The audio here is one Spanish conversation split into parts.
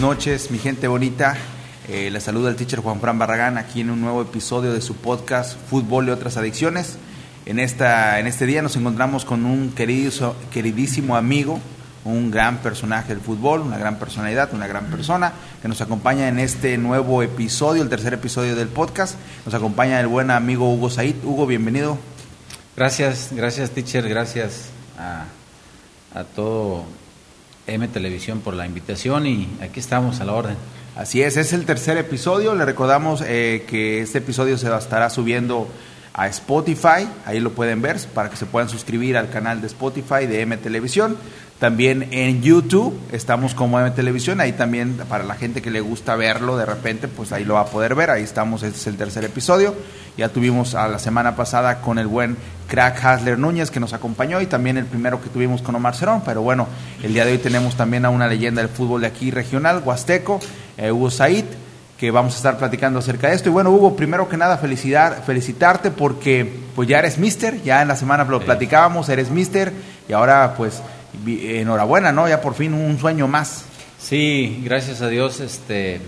noches, mi gente bonita. Eh, les saluda el teacher Juan Fran Barragán aquí en un nuevo episodio de su podcast Fútbol y otras adicciones. En, esta, en este día nos encontramos con un queridísimo amigo, un gran personaje del fútbol, una gran personalidad, una gran persona que nos acompaña en este nuevo episodio, el tercer episodio del podcast. Nos acompaña el buen amigo Hugo Said. Hugo, bienvenido. Gracias, gracias teacher, gracias a, a todo M Televisión por la invitación y aquí estamos a la orden. Así es, es el tercer episodio. Le recordamos eh, que este episodio se estará subiendo a Spotify, ahí lo pueden ver para que se puedan suscribir al canal de Spotify de M Televisión. También en YouTube estamos como M Televisión, ahí también para la gente que le gusta verlo de repente, pues ahí lo va a poder ver, ahí estamos, este es el tercer episodio. Ya tuvimos a la semana pasada con el buen crack Hasler Núñez que nos acompañó y también el primero que tuvimos con Omar Cerón, pero bueno, el día de hoy tenemos también a una leyenda del fútbol de aquí regional, Huasteco, eh, Hugo Said, que vamos a estar platicando acerca de esto. Y bueno, Hugo, primero que nada, felicidad, felicitarte porque pues ya eres mister, ya en la semana lo platicábamos, eres mister y ahora pues enhorabuena, ¿no? Ya por fin un sueño más. Sí, gracias a Dios este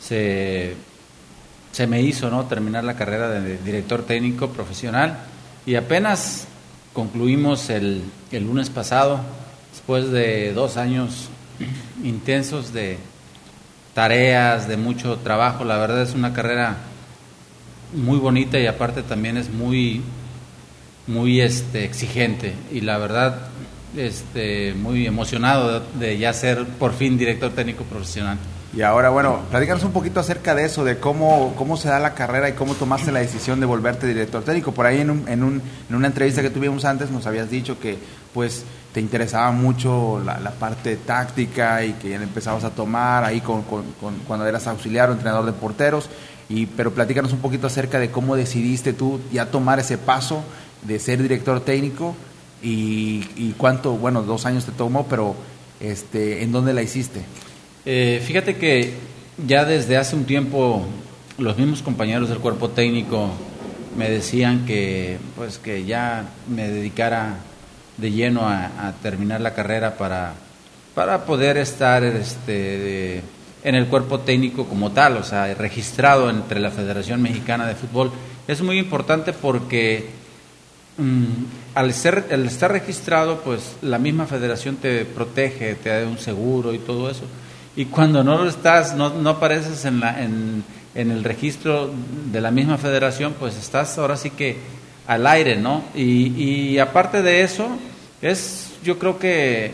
se, se me hizo, ¿no? Terminar la carrera de director técnico profesional y apenas concluimos el, el lunes pasado, después de dos años intensos de tareas, de mucho trabajo. La verdad es una carrera muy bonita y aparte también es muy, muy este, exigente. Y la verdad, este, muy emocionado de, ya ser por fin director técnico profesional. Y ahora, bueno, platícanos un poquito acerca de eso, de cómo, cómo se da la carrera y cómo tomaste la decisión de volverte director técnico. Por ahí en, un, en, un, en una entrevista que tuvimos antes nos habías dicho que pues te interesaba mucho la, parte táctica y que ya empezabas a tomar ahí con, cuando eras auxiliar o entrenador de porteros. Y, pero platícanos un poquito acerca de cómo decidiste tú ya tomar ese paso de ser director técnico y, y cuánto, bueno, dos años te tomó, pero este, ¿en dónde la hiciste? Eh, fíjate que ya desde hace un tiempo los mismos compañeros del cuerpo técnico me decían que pues que ya me dedicara de lleno a, terminar la carrera para, para poder estar este, en el cuerpo técnico como tal, o sea, registrado entre la Federación Mexicana de Fútbol. Es muy importante porque mm, al, ser, al estar registrado, pues la misma federación te protege, te da un seguro y todo eso y cuando no lo estás, no, no apareces en, la, en, en, el registro de la misma federación, pues estás ahora sí que al aire, ¿no? Y, y aparte de eso, es yo creo que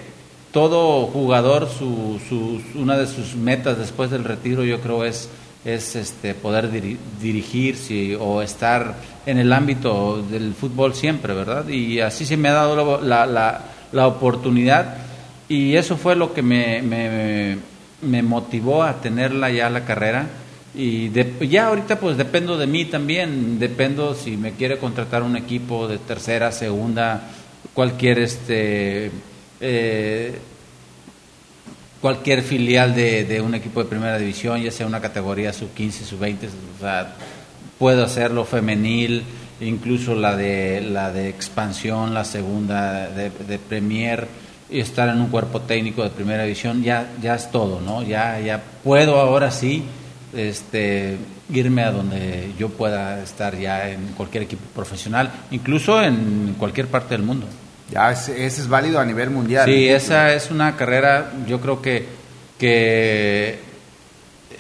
todo jugador, su, su, una de sus metas después del retiro, yo creo es, es este, poder diri dirigirse o estar en el ámbito del fútbol siempre, ¿verdad? Y así se me ha dado la, la, la oportunidad y eso fue lo que me, me me motivó a tenerla ya la carrera y de, ya ahorita pues dependo de mí también, dependo si me quiere contratar un equipo de tercera, segunda, cualquier este eh, cualquier filial de, un equipo de primera división, ya sea una categoría sub 15, sub 20, o sea, puedo hacerlo femenil, incluso la de la de expansión, la segunda de, de Premier y estar en un cuerpo técnico de primera división ya ya es todo no ya ya puedo ahora sí este irme a donde yo pueda estar ya en cualquier equipo profesional incluso en cualquier parte del mundo ya ese, ese es válido a nivel mundial sí esa es una carrera yo creo que que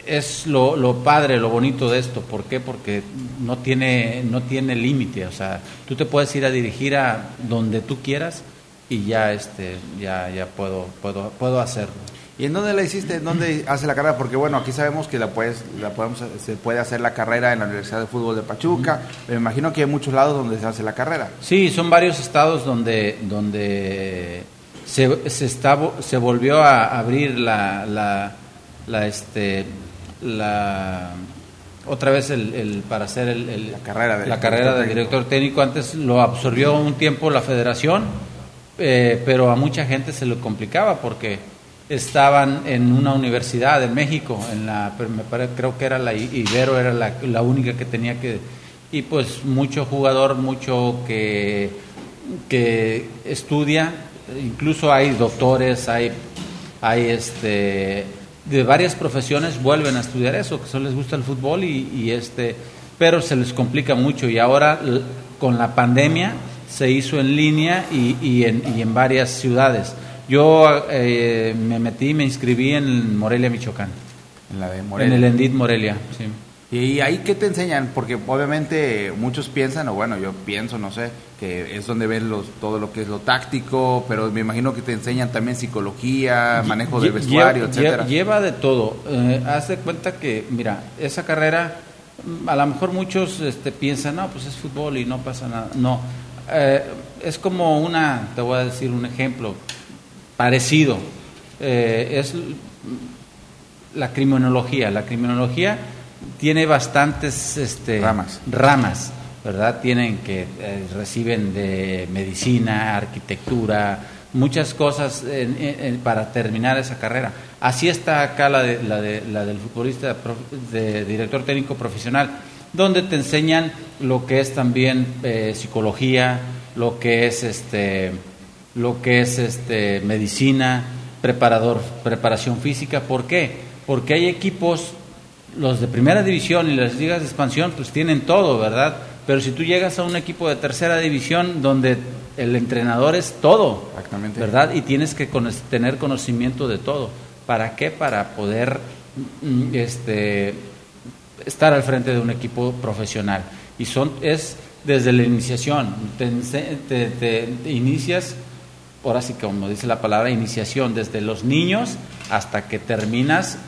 es lo, lo padre lo bonito de esto ¿por qué? porque no tiene no tiene límite o sea tú te puedes ir a dirigir a donde tú quieras y ya este ya ya puedo puedo puedo hacerlo. ¿Y en dónde la hiciste? ¿En dónde hace la carrera? Porque bueno, aquí sabemos que la puedes la podemos se puede hacer la carrera en la Universidad de Fútbol de Pachuca. Me imagino que hay muchos lados donde se hace la carrera. Sí, son varios estados donde donde se, se está se volvió a abrir la la, la este la otra vez el, el para hacer el, el, la carrera, de la carrera del director técnico antes lo absorbió un tiempo la federación eh, pero a mucha gente se lo complicaba porque estaban en una universidad en México, en la, me parece, creo que era la Ibero, era la, única que tenía que, y pues mucho jugador, mucho que, que estudia, incluso hay doctores, hay, hay este, de varias profesiones vuelven a estudiar eso, que solo les gusta el fútbol y, este, pero se les complica mucho y ahora con la pandemia se hizo en línea y, en, y en, varias ciudades. Yo eh, me metí, me inscribí en Morelia, Michoacán. En la de Morelia. En el Endit Morelia, sí. ¿Y ahí qué te enseñan? Porque obviamente muchos piensan, o bueno, yo pienso, no sé, que es donde ven los, todo lo que es lo táctico, pero me imagino que te enseñan también psicología, manejo del vestuario, etcétera. Lleva de todo. Eh, haz de cuenta que, mira, esa carrera, a lo mejor muchos este, piensan, no, pues es fútbol y no pasa nada. No, eh, es como una, te voy a decir un ejemplo parecido. Eh, es la criminología. La criminología tiene bastantes este, ramas. ramas, ¿verdad? Tienen que eh, reciben de medicina, arquitectura, muchas cosas para terminar esa carrera. Así está acá la, de, la, de, la del futbolista, de director técnico profesional, donde te enseñan lo que es también eh, psicología, lo que es este, lo que es este medicina, preparador, preparación física. ¿Por qué? Porque hay equipos los de primera división y las ligas de expansión pues tienen todo, ¿verdad? Pero si tú llegas a un equipo de tercera división donde el entrenador es todo, ¿verdad? Y tienes que tener conocimiento de todo. ¿Para qué? Para poder mm, este, estar al frente de un equipo profesional. Y son, es desde la iniciación, te, te inicias, ahora sí como dice la palabra, iniciación, desde los niños hasta que terminas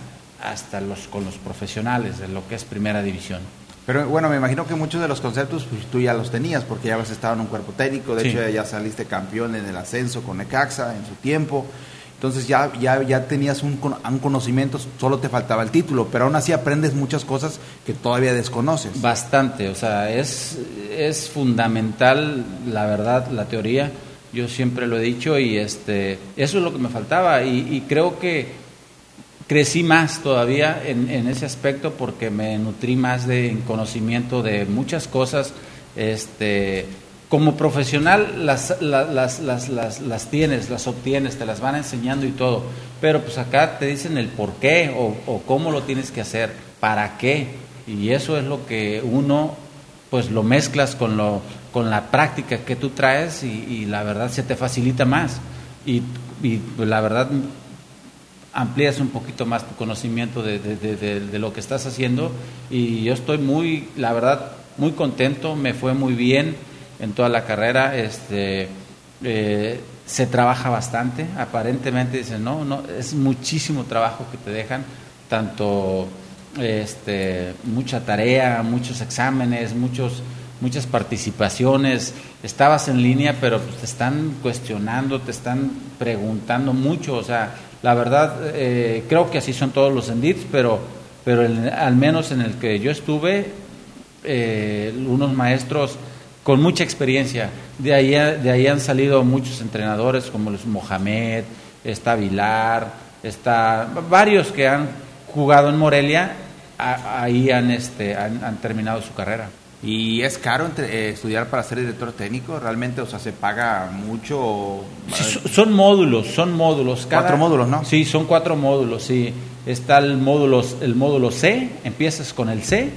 hasta los con los profesionales de lo que es primera división. Pero bueno, me imagino que muchos de los conceptos pues, tú ya los tenías porque ya habías estado en un cuerpo técnico, de hecho ya saliste campeón en el ascenso con Necaxa en su tiempo. Entonces ya, ya, ya tenías un, un, conocimiento, solo te faltaba el título, pero aún así aprendes muchas cosas que todavía desconoces. Bastante, o sea, es, es fundamental, la verdad, la teoría, yo siempre lo he dicho y este, eso es lo que me faltaba y, y creo que crecí más todavía en, ese aspecto porque me nutrí más de conocimiento de muchas cosas. Este, como profesional las, las, las, las, tienes, las obtienes, te las van enseñando y todo, pero pues acá te dicen el por qué o, o cómo lo tienes que hacer, para qué, y eso es lo que uno pues lo mezclas con, lo, con la práctica que tú traes y, la verdad se te facilita más. Y, pues, la verdad amplías un poquito más tu conocimiento de, de, lo que estás haciendo y yo estoy muy, la verdad, muy contento, me fue muy bien en toda la carrera, este, eh, se trabaja bastante, aparentemente dicen, no, no, es muchísimo trabajo que te dejan, tanto este, mucha tarea, muchos exámenes, muchos, muchas participaciones, estabas en línea, pero pues, te están cuestionando, te están preguntando mucho, o sea, la verdad, eh, creo que así son todos los endits, pero, pero al menos en el que yo estuve, eh, unos maestros con mucha experiencia. De ahí, de ahí han salido muchos entrenadores como los Mohamed, está Vilar, está varios que han jugado en Morelia, ahí han, este, han terminado su carrera. ¿Y es caro eh, estudiar para ser director técnico? ¿Realmente, o sea, se paga mucho? son módulos, son módulos. cuatro módulos, ¿no? Sí, son cuatro módulos, sí. Está el módulo, el módulo C, empiezas con el C,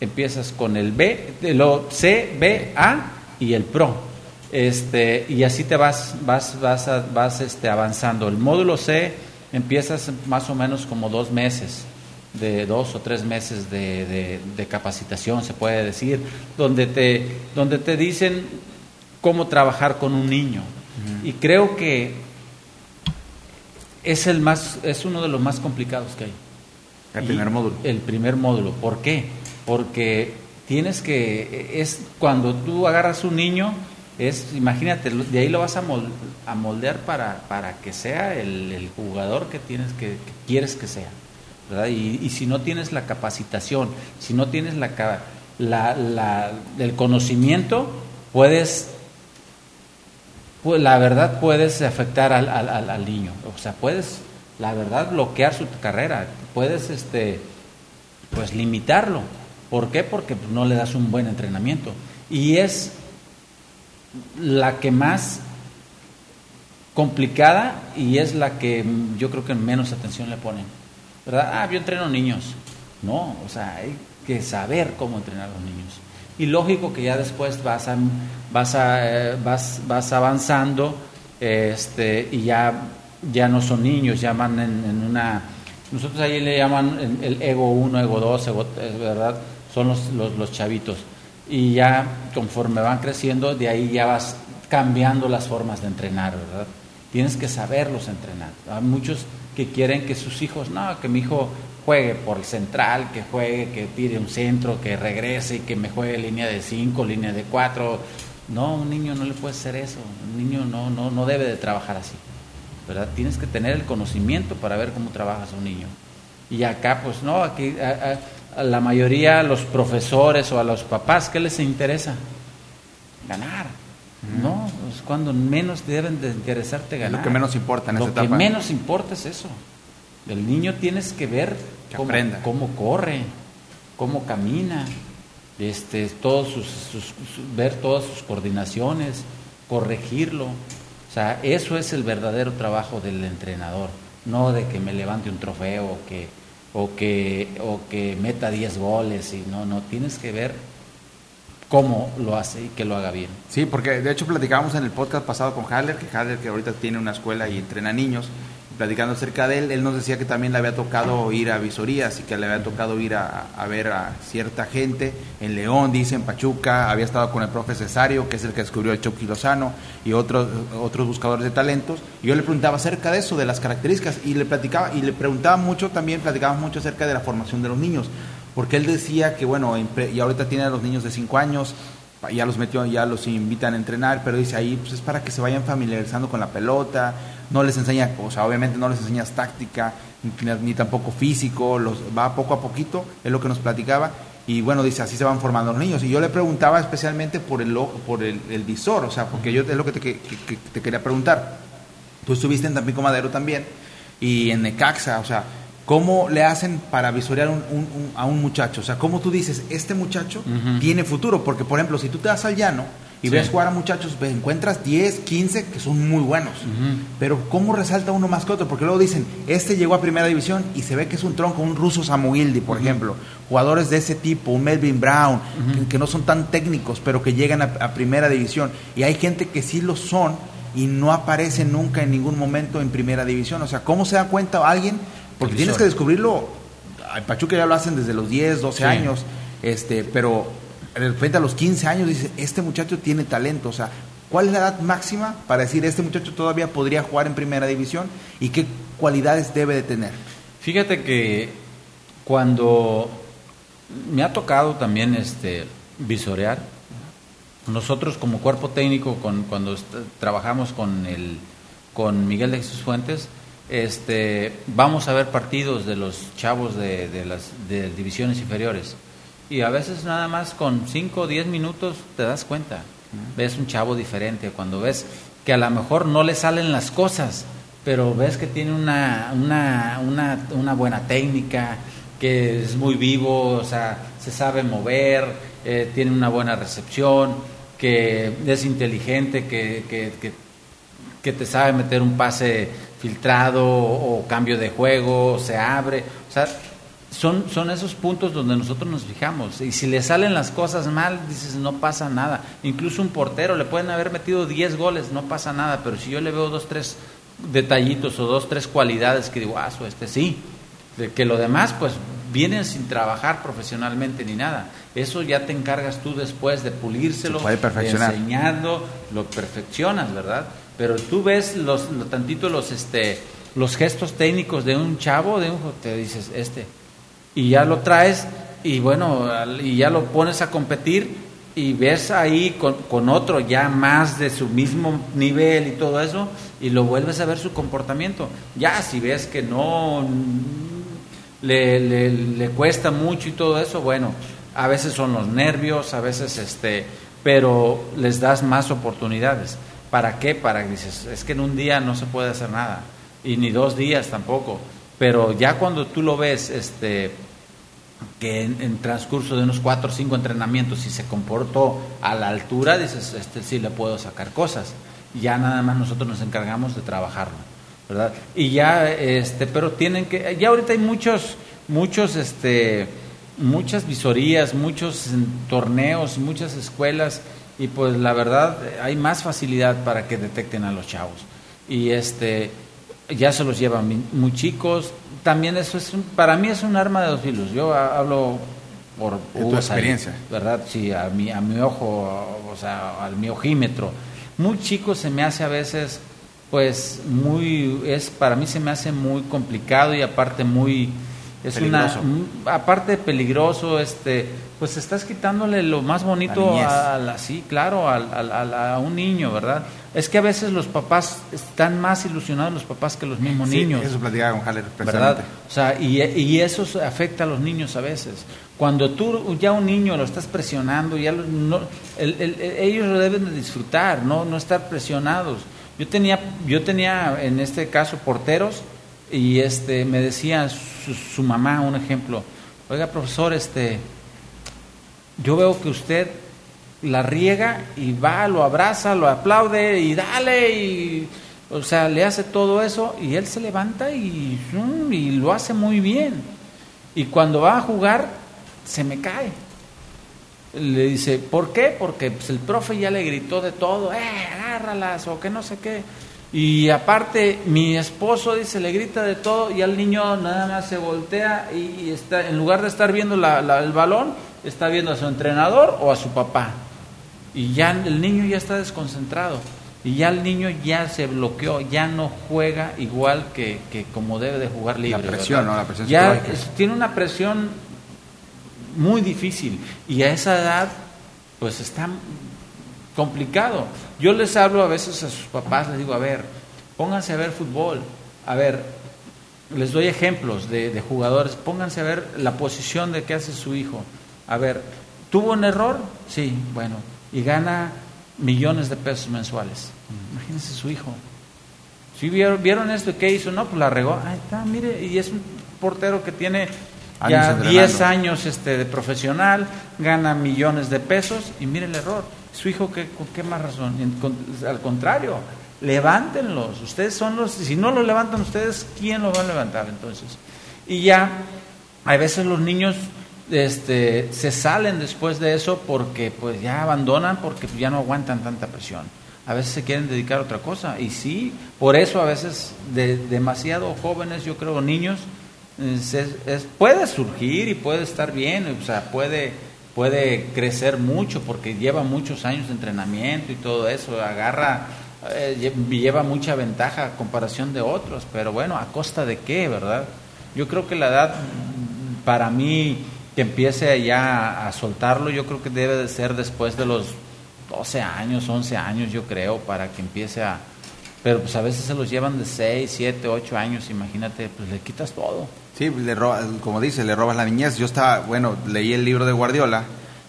empiezas con el B, lo C, B, A y el PRO. Este, y así te vas, vas, vas, vas este, avanzando. El módulo C empiezas más o menos como dos meses de dos o tres meses de, de, capacitación, se puede decir, donde te, donde te dicen cómo trabajar con un niño. Y creo que es, el más, es uno de los más complicados que hay. El primer módulo. El primer módulo. ¿Por qué? Porque tienes que, es cuando tú agarras un niño, es, imagínate, de ahí lo vas a, moldear para, para que sea el, el jugador que tienes que, que quieres que sea. Y, si no tienes la capacitación, si no tienes la, la, el conocimiento, puedes, pues, la verdad puedes afectar al, al, niño, o sea, puedes, la verdad, bloquear su carrera, puedes, este, pues, limitarlo. ¿Por qué? Porque no le das un buen entrenamiento. Y es la que más complicada y es la que yo creo que menos atención le ponen ¿verdad? Ah, yo entreno niños. No, o sea, hay que saber cómo entrenar a los niños. Y lógico que ya después vas, a, vas, eh, vas, vas avanzando este, y ya, ya no son niños, llaman en, en una... Nosotros ahí le llaman el ego 1, ego 2, ¿verdad? Son los, los, los chavitos. Y ya conforme van creciendo, de ahí ya vas cambiando las formas de entrenar, ¿verdad? Tienes que saberlos entrenar. Hay muchos que quieren que sus hijos, no, que mi hijo juegue por el central, que juegue, que tire un centro, que regrese y que me juegue línea de 5, línea de 4. No, un niño no le puede hacer eso. Un niño no, no, no debe de trabajar así. ¿verdad? Tienes que tener el conocimiento para ver cómo trabajas un niño. Y acá, pues no, aquí a, la mayoría, a los profesores o a los papás, ¿qué les interesa? Ganar. No, es cuando menos deben de interesarte ganar. lo que menos importa en Lo esa que etapa. menos importa es eso. El niño tienes que ver Que cómo, corre, cómo camina, este, todos sus, sus- su- ver todas sus coordinaciones, corregirlo. O sea, eso es el verdadero trabajo del entrenador, no de que me levante un trofeo o que, o que, o que meta 10 goles. Y no, no, tienes que ver cómo lo hace y que lo haga bien. Sí, porque de hecho platicábamos en el podcast pasado con Haller, que Haller que ahorita tiene una escuela y entrena niños, platicando acerca de él, él nos decía que también le había tocado ir a visorías y que le había tocado ir a, ver a cierta gente en León, dice, en Pachuca, había estado con el profe Cesario, que es el que descubrió el Chucky y otros, otros buscadores de talentos, y yo le preguntaba acerca de eso, de las características, y le platicaba, y le preguntaba mucho también, platicábamos mucho acerca de la formación de los niños, porque él decía que, bueno, y ahorita tiene a los niños de 5 años, ya los metió, ya los invitan a entrenar, pero dice ahí pues es para que se vayan familiarizando con la pelota, no les enseña, o sea, obviamente no les enseñas táctica, ni, tampoco físico, los va poco a poquito, es lo que nos platicaba, y bueno, dice, así se van formando los niños, y yo le preguntaba especialmente por el por el, el visor, o sea, porque yo es lo que te, que te quería preguntar, tú estuviste en Tampico Madero también, y en Necaxa, o sea, ¿cómo le hacen para visorear un- un- un- a un muchacho? O sea, ¿cómo tú dices, este muchacho tiene futuro? Porque, por ejemplo, si tú te vas al llano y Sí. ves jugar a muchachos, ves, encuentras 10, 15 que son muy buenos. Pero ¿cómo resalta uno más que otro? Porque luego dicen, este llegó a primera división y se ve que es un tronco, un ruso Samuildi, por ejemplo. Jugadores de ese tipo, un Melvin Brown, que, que no son tan técnicos, pero que llegan a, a primera división. Y hay gente que sí lo son y no aparece nunca en ningún momento en primera división. O sea, ¿cómo se da cuenta alguien? Porque tienes que descubrirlo. En Pachuca ya lo hacen desde los 10, 12 Sí. años, este, pero de repente a los 15 años dice, este muchacho tiene talento. O sea, ¿cuál es la edad máxima para decir, este muchacho todavía podría jugar en primera división y qué cualidades debe de tener? Fíjate que cuando me ha tocado también este visorear, nosotros como cuerpo técnico, con, cuando trabajamos con el con Miguel de Jesús Fuentes, este, vamos a ver partidos de los chavos de, de las de divisiones inferiores. Y a veces nada más con 5 o 10 minutos te das cuenta. Ves un chavo diferente. Cuando ves que a lo mejor no le salen las cosas, pero ves que tiene una, una, una, una buena técnica, que es muy vivo, o sea, se sabe mover, eh, tiene una buena recepción, que es inteligente, que, que, que, que te sabe meter un pase filtrado o, cambio de juego, se abre, o sea, son, son esos puntos donde nosotros nos fijamos. Y si le salen las cosas mal, dices, no pasa nada. Incluso un portero le pueden haber metido 10 goles, no pasa nada. Pero si yo le veo dos, tres detallitos o dos, tres cualidades que digo, ah, este sí. De que lo demás, pues, vienen sin trabajar profesionalmente ni nada. Eso ya te encargas tú después de pulírselo, de enseñarlo, lo perfeccionas, ¿verdad? Pero tú ves los, lo tantito los, este, los gestos técnicos de un chavo, de un, te dices, este, y ya lo traes y bueno, y ya lo pones a competir y ves ahí con, con otro ya más de su mismo nivel y todo eso y lo vuelves a ver su comportamiento. Ya si ves que no mm, le, le, le cuesta mucho y todo eso, bueno, a veces son los nervios, a veces este, pero les das más oportunidades. ¿Para qué? Para dices, es que en un día no se puede hacer nada y ni dos días tampoco. Pero ya cuando tú lo ves, este, que en, en transcurso de unos cuatro o cinco entrenamientos, si se comportó a la altura, dices, este sí le puedo sacar cosas. Ya nada más nosotros nos encargamos de trabajarlo. ¿verdad? Y ya, este, pero tienen que, ya ahorita hay muchos, muchos, este, muchas visorías, muchos torneos, muchas escuelas y pues la verdad hay más facilidad para que detecten a los chavos. Y este, ya se los llevan muy chicos. También eso es, para mí es un arma de dos filos. Yo hablo por tu experiencia, ¿verdad? Sí, a mi, a mi ojo, o sea, al mi ojímetro. Muy chico se me hace a veces, pues, muy, es, para mí se me hace muy complicado y aparte muy, es una, aparte peligroso, este, pues estás quitándole lo más bonito a, la, sí, claro, a, a, un niño, ¿verdad? Es que a veces los papás están más ilusionados los papás que los mismos niños. Eso platicaba con Haller, ¿verdad? O sea, y, y, eso afecta a los niños a veces. Cuando tú ya un niño lo estás presionando, ya no, ellos lo deben de disfrutar, no, no estar presionados. Yo tenía, yo tenía en este caso porteros y este me decía su, su mamá un ejemplo, oiga profesor, este, yo veo que usted la riega y va, lo abraza, lo aplaude y dale y o sea, le hace todo eso y él se levanta y, y lo hace muy bien. Y cuando va a jugar, se me cae. Le dice, ¿por qué? Porque pues, el profe ya le gritó de todo, eh, agárralas o que no sé qué. Y aparte, mi esposo dice, le grita de todo y al niño nada más se voltea y, está, en lugar de estar viendo el balón, está viendo a su entrenador o a su papá. Y ya el niño ya está desconcentrado. Y ya el niño ya se bloqueó, ya no juega igual que, que como debe de jugar libre. La presión, ¿no? La presión ya tiene una presión muy difícil. Y a esa edad pues está complicado. Yo les hablo a veces a sus papás, les digo, a ver, pónganse a ver fútbol, a ver, les doy ejemplos de, de jugadores, pónganse a ver la posición de qué hace su hijo, a ver, ¿tuvo un error? Sí, bueno, y gana millones de pesos mensuales. Imagínense su hijo. Si vieron, vieron esto, ¿qué hizo? No, pues la regó. Ahí está, mire, y es un portero que tiene ya 10 años este, de profesional, gana millones de pesos y mire el error. Su hijo, ¿qué, ¿con qué más razón? al contrario, levántenlos. Ustedes son los, si no los levantan ustedes, ¿quién los va a levantar entonces? Y ya, a veces los niños este, se salen después de eso porque pues ya abandonan, porque ya no aguantan tanta presión. A veces se quieren dedicar a otra cosa. Y sí, por eso a veces de demasiado jóvenes, yo creo, niños, puede surgir y puede estar bien, o sea, puede, puede crecer mucho porque lleva muchos años de entrenamiento y todo eso, agarra, eh, lleva mucha ventaja a comparación de otros, pero bueno, ¿a costa de qué, verdad? Yo creo que la edad, para mí, que empiece ya a soltarlo, yo creo que debe de ser después de los 12 años, 11 años, yo creo, para que empiece a... Pero pues a veces se los llevan de 6, 7, 8 años, imagínate, pues le quitas todo. Sí, le como dice, le robas la niñez. Yo estaba, bueno, leí el libro de Guardiola,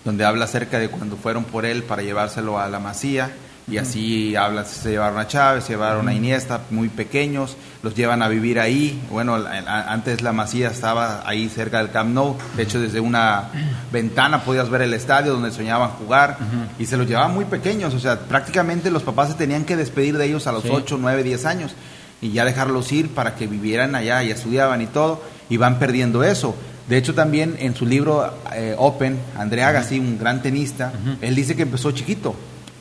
donde habla acerca de cuando fueron por él para llevárselo a la masía y así habla, se llevaron a Chávez, se llevaron a Iniesta, muy pequeños, los llevan a vivir ahí. Bueno, antes la Masía estaba ahí cerca del Camp Nou, de hecho desde una ventana podías ver el estadio donde soñaban jugar y se los llevaban muy pequeños, o sea, prácticamente los papás se tenían que despedir de ellos a los 8, 9, 10 años y ya dejarlos ir para que vivieran allá y estudiaban y todo, y van perdiendo eso. De hecho, también en su libro eh, Open, André Agassi, un gran tenista, él dice que empezó chiquito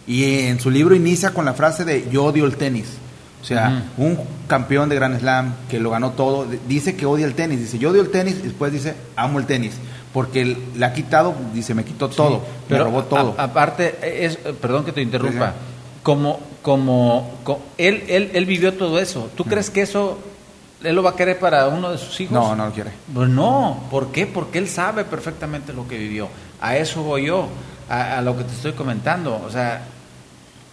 y en su libro inicia con la frase de yo odio el tenis. O sea, un campeón de Grand Slam que lo ganó todo, dice que odia el tenis. Dice, yo odio el tenis y después dice, amo el tenis. Porque le ha quitado, dice, me quitó todo, pero, me robó todo. aparte, es, perdón que te interrumpa, como, como, él, él, él vivió todo eso. ¿Tú crees que eso él lo va a querer para uno de sus hijos? No, no lo quiere. Pues no, ¿por qué? Porque él sabe perfectamente lo que vivió. A eso voy yo, a, a lo que te estoy comentando. O sea,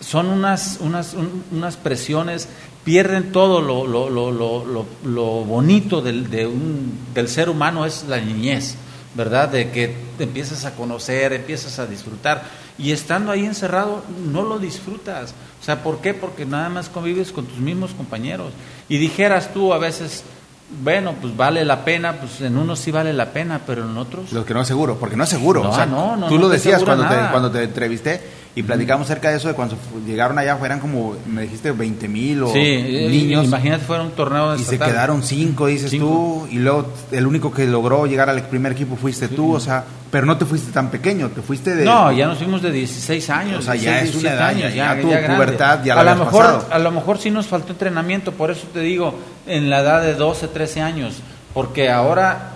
son unas, unas, unas presiones, pierden todo lo, lo, lo, lo bonito del, de un, del ser humano, es la niñez, ¿verdad? De que te empiezas a conocer, empiezas a disfrutar. Y estando ahí encerrado, no lo disfrutas. O sea, ¿por qué? Porque nada más convives con tus mismos compañeros. Y dijeras tú a veces, bueno, pues vale la pena, pues en unos sí vale la pena, pero en otros... Lo que no es seguro, porque no es seguro. o sea, no, no, tú lo decías cuando te, cuando te entrevisté, Y platicamos acerca de eso, de cuando llegaron allá, fueran como, me dijiste, 20 mil o Sí, niños. imagínate, fuera un torneo Y se quedaron cinco, dices Cinco. tú, y luego el único que logró llegar al primer equipo fuiste tú, o sea, pero no te fuiste tan pequeño, te fuiste de... No, ya nos fuimos de 16 años. O sea, ya 16, es una 17 edad, años, ya tu pubertad ya la a lo habías mejor pasado. A lo mejor sí nos faltó entrenamiento, por eso te digo, en la edad de 12, 13 años. Porque ahora,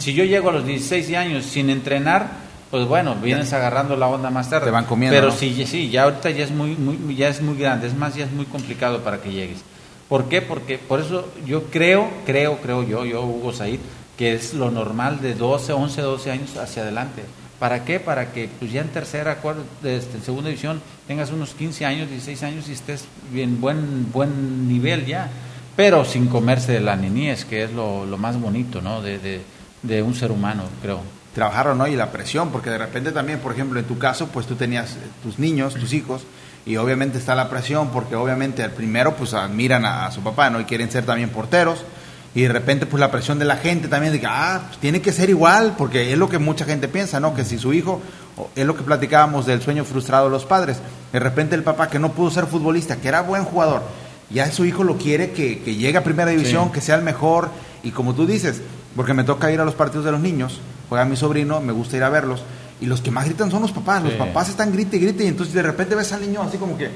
si yo llego a los 16 años sin entrenar, pues bueno, vienes agarrando la onda más tarde. Te van comiendo, Pero ¿no? sí, sí, ya ahorita ya es muy, muy, ya es muy grande, es más, ya es muy complicado para que llegues. ¿Por qué? Porque por eso yo creo, creo, creo yo, yo Hugo Said, que es lo normal de 12, 11, 12 años hacia adelante. ¿Para qué? Para que pues ya en tercera, cuarta, este, en segunda división tengas unos 15 años, 16 años y estés bien buen buen nivel ya, pero sin comerse de la niñez, que es lo, lo más bonito, ¿no? De, de, de un ser humano, creo. Trabajar no y la presión, porque de repente también, por ejemplo, en tu caso, pues tú tenías eh, tus niños, tus hijos, y obviamente está la presión, porque obviamente al primero pues admiran a, a su papá, ¿no? Y quieren ser también porteros, y de repente pues la presión de la gente también de que, ah, pues tiene que ser igual, porque es lo que mucha gente piensa, ¿no? Que si su hijo, o- es lo que platicábamos del sueño frustrado de los padres, de repente el papá que no pudo ser futbolista, que era buen jugador, ya su hijo lo quiere que, que llegue a primera división, Sí. que sea el mejor, y como tú dices, porque me toca ir a los partidos de los niños, juega mi sobrino, me gusta ir a verlos, y los que más gritan son los papás, los Sí. papás están grite y grite, y entonces de repente ves al niño así como que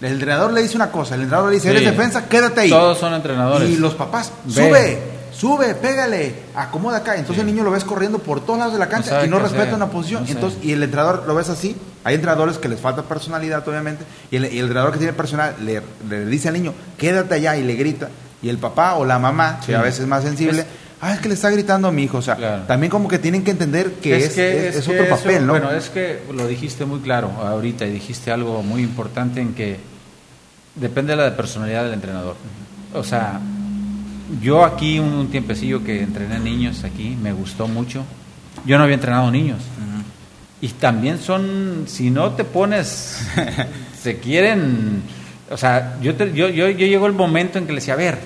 el entrenador le dice una cosa, el entrenador le dice, Sí. eres defensa, quédate ahí. Todos son entrenadores. Y los papás, Ve. sube, sube, pégale, acomoda acá. Entonces Sí. el niño lo ves corriendo por todos lados de la cancha y no respeta una posición. no. Entonces, y el entrenador lo ves así. Hay entrenadores que les falta personalidad, obviamente. Y el, y el entrenador que tiene personal le, le dice al niño, quédate allá y le grita. Y el papá o la mamá, que a veces es más sensible, Es- ah, es que le está gritando a mi hijo. O sea, Claro. también como que tienen que entender que es, es- es que otro eso- papel, ¿no? Bueno, es que lo dijiste muy claro ahorita y dijiste algo muy importante en que depende de la personalidad del entrenador. O sea, yo aquí un tiempecillo que entrené niños aquí, me gustó mucho. Yo no había entrenado niños. Y también son, si no te pones, se quieren, o sea, yo, te- yo, yo, yo llegó el momento en que le decía, a ver,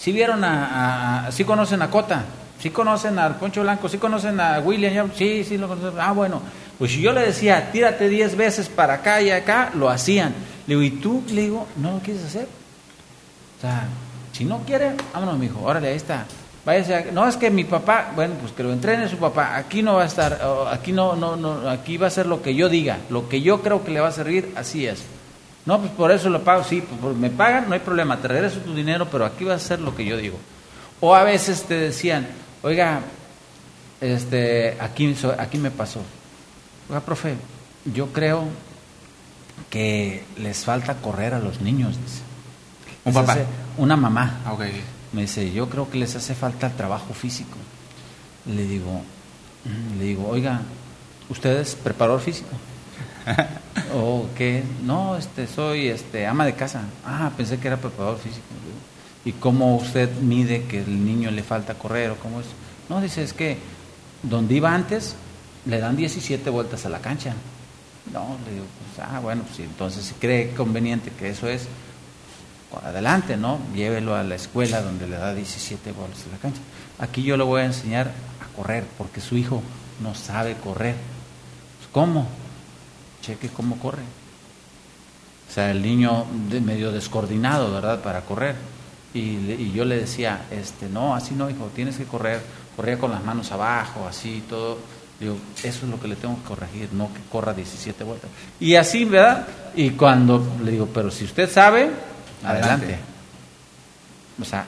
si vieron a, a- sí conocen a Cota, sí conocen al Poncho Blanco, sí conocen a William, sí, sí lo conocen, ah, bueno, pues yo le decía, tírate 10 veces para acá y acá, lo hacían. Le digo, ¿y tú? Le digo, ¿no lo quieres hacer? O sea, si no quiere, vámonos, mijo, órale, ahí está. Váyase a- no es que mi papá, bueno, pues que lo entrene su papá, aquí no va a estar, aquí no, no, no, aquí va a ser lo que yo diga, lo que yo creo que le va a servir, así es. No, pues por eso lo pago, sí, pues me pagan, no hay problema, te regreso tu dinero, pero aquí va a ser lo que yo digo. O a veces te decían, oiga, este, aquí, aquí me pasó. Oiga, profe, yo creo que les falta correr a los niños. dice. Un papá. una mamá. Ah, ok. Me dice, yo creo que les hace falta el trabajo físico. Le digo, mm, le digo, oiga, ¿usted es preparador físico? ¿O qué? No, este, soy este, ama de casa. Ah, pensé que era preparador físico. ¿Y cómo usted mide que el niño le falta correr o cómo es? No, dice, es que donde iba antes le dan 17 vueltas a la cancha. No, le digo, pues, ah, bueno, pues entonces si cree conveniente que eso es, adelante, ¿no? Llévelo a la escuela donde le da 17 bolas en la cancha. Aquí yo le voy a enseñar a correr, porque su hijo no sabe correr. Pues, ¿Cómo? Cheque cómo corre. O sea, el niño de- medio descoordinado, ¿verdad? Para correr. Y, y yo le decía, este, no, así no, hijo, tienes que correr. Corría con las manos abajo, así, todo. Digo, eso es lo que le tengo que corregir, no que corra 17 vueltas. Y así, ¿verdad? Y cuando le digo, pero si usted sabe, adelante. Adelante. O sea,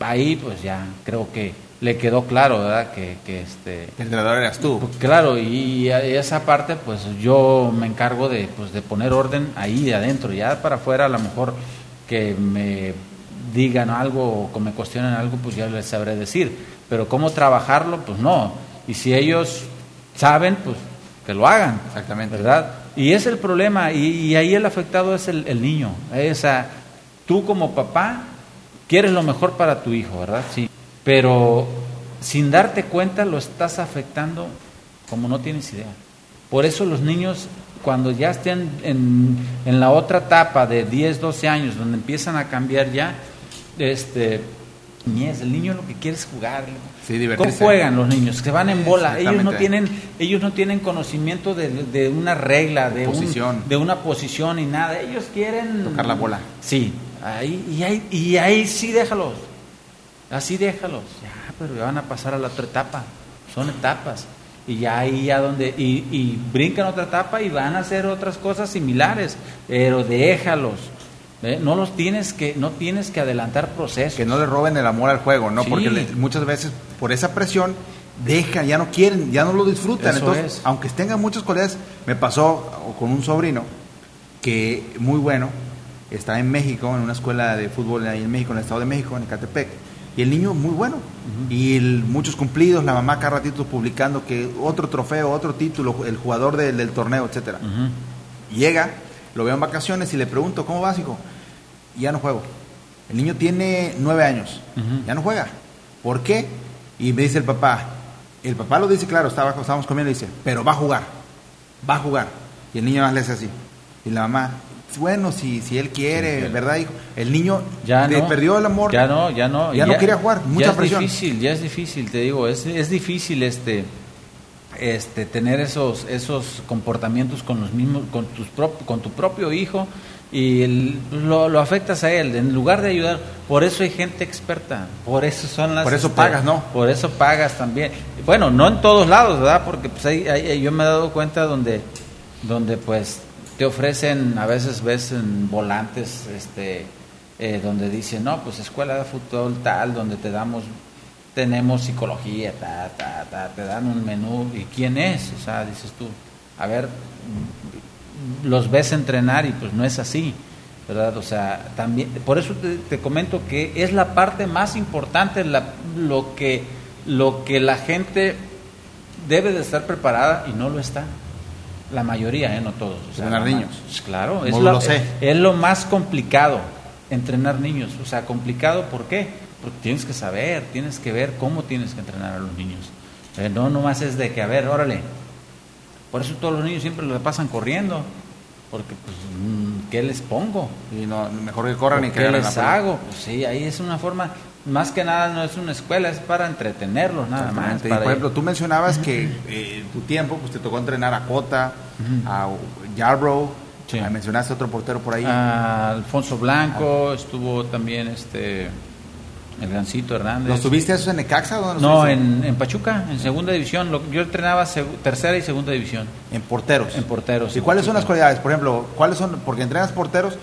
ahí pues ya creo que le quedó claro, ¿verdad? Que, que este... El entrenador eras tú. Pues, claro, y, y esa parte, pues yo me encargo de, pues, de poner orden ahí de adentro. Ya para afuera, a lo mejor que me digan algo o que me cuestionen algo, pues ya les sabré decir. Pero cómo trabajarlo, pues no. Y si ellos saben, pues que lo hagan. Exactamente. ¿Verdad? Y es el problema, y, y ahí el afectado es el, el niño. Esa, tú como papá quieres lo mejor para tu hijo, ¿verdad? Sí. Pero sin darte cuenta lo estás afectando como no tienes idea. Por eso los niños, cuando ya estén en, en la otra etapa de 10, 12 años, donde empiezan a cambiar ya, este, niñez, el niño lo que quiere es jugar. Sí, ¿Cómo juegan los niños? Se van en bola. Ellos no tienen, ellos no tienen conocimiento de, de una regla, de, un- de una posición y nada. Ellos quieren Tocar la bola. Sí, ahí, y, ahí, y ahí sí déjalos. Así déjalos. Ya, pero ya van a pasar a la otra etapa. Son etapas. Y ya ahí ya donde. Y, y brincan otra etapa y van a hacer otras cosas similares. Pero déjalos. No los tienes que, no tienes que adelantar procesos. Que no le roben el amor al juego, ¿no? Sí. Porque le- muchas veces por esa presión dejan, ya no quieren, ya no lo disfrutan. Eso Entonces, es. aunque tengan muchas cualidades, me pasó con un sobrino que muy bueno, está en México, en una escuela de fútbol ahí en México, en el Estado de México, en Ecatepec. Y el niño muy bueno. Y el- muchos cumplidos, la mamá cada ratito publicando que otro trofeo, otro título, el jugador del, del torneo, etcétera. Ujú. Llega, lo veo en vacaciones y le pregunto, ¿cómo vas, hijo? Y ya no juego. El niño tiene nueve años, ya no juega. ¿Por qué? Y me dice el papá, el papá lo dice claro, estaba, estábamos comiendo y dice, pero va a jugar, va a jugar. Y el niño más le hace así. Y la mamá, bueno, si, si él quiere, Sí. ¿verdad, hijo? El niño Ya le no. perdió el amor. Ya no, ya no. Ya no quería jugar, mucha ya presión. Es difícil, ya es difícil, te digo, es, es difícil este este tener esos esos comportamientos con los mismos con tus prop- con tu propio hijo y el- lo, lo afectas a él en lugar de ayudar por eso hay gente experta por eso son las Por eso este, pagas, ¿no? por eso pagas también bueno no en todos lados verdad porque pues hay- hay- yo me he dado cuenta donde donde pues te ofrecen a veces ves en volantes este eh, donde dicen no pues escuela de fútbol tal donde te damos tenemos psicología ta ta ta te dan un menú y quién es o sea dices tú a ver mm, los ves entrenar y pues no es así verdad o sea también por eso te, te comento que es la parte más importante la- lo que lo que la gente debe de estar preparada y no lo está la mayoría, ¿eh? no todos. O sea, Entrenar niños. Claro, es lo, es lo más complicado, entrenar niños. O sea, complicado, ¿por qué? Porque tienes que saber, tienes que ver cómo tienes que entrenar a los niños. Eh, no nomás es de que, a ver, órale. Por eso todos los niños siempre lo pasan corriendo. Porque, pues, mm, ¿qué les pongo? Y no, mejor que corran y ¿O que ¿Qué les hago? Pues sí, ahí es una forma, más que nada no es una escuela, es para entretenerlos nada más. Para por ejemplo, tú mencionabas que eh, en tu tiempo pues te tocó entrenar a Cota, a Yarbrough, Sí. ah, mencionaste otro portero por ahí. a Alfonso Blanco, estuvo también este el Gancito Hernández. ¿Los tuviste esos en Necaxa? o ¿Dónde los No, en, en Pachuca, en segunda división. Lo- yo entrenaba tercera y segunda división. En porteros. En porteros. ¿Y en cuáles son las cualidades? Por ejemplo, ¿cuáles son? Porque entrenas porteros,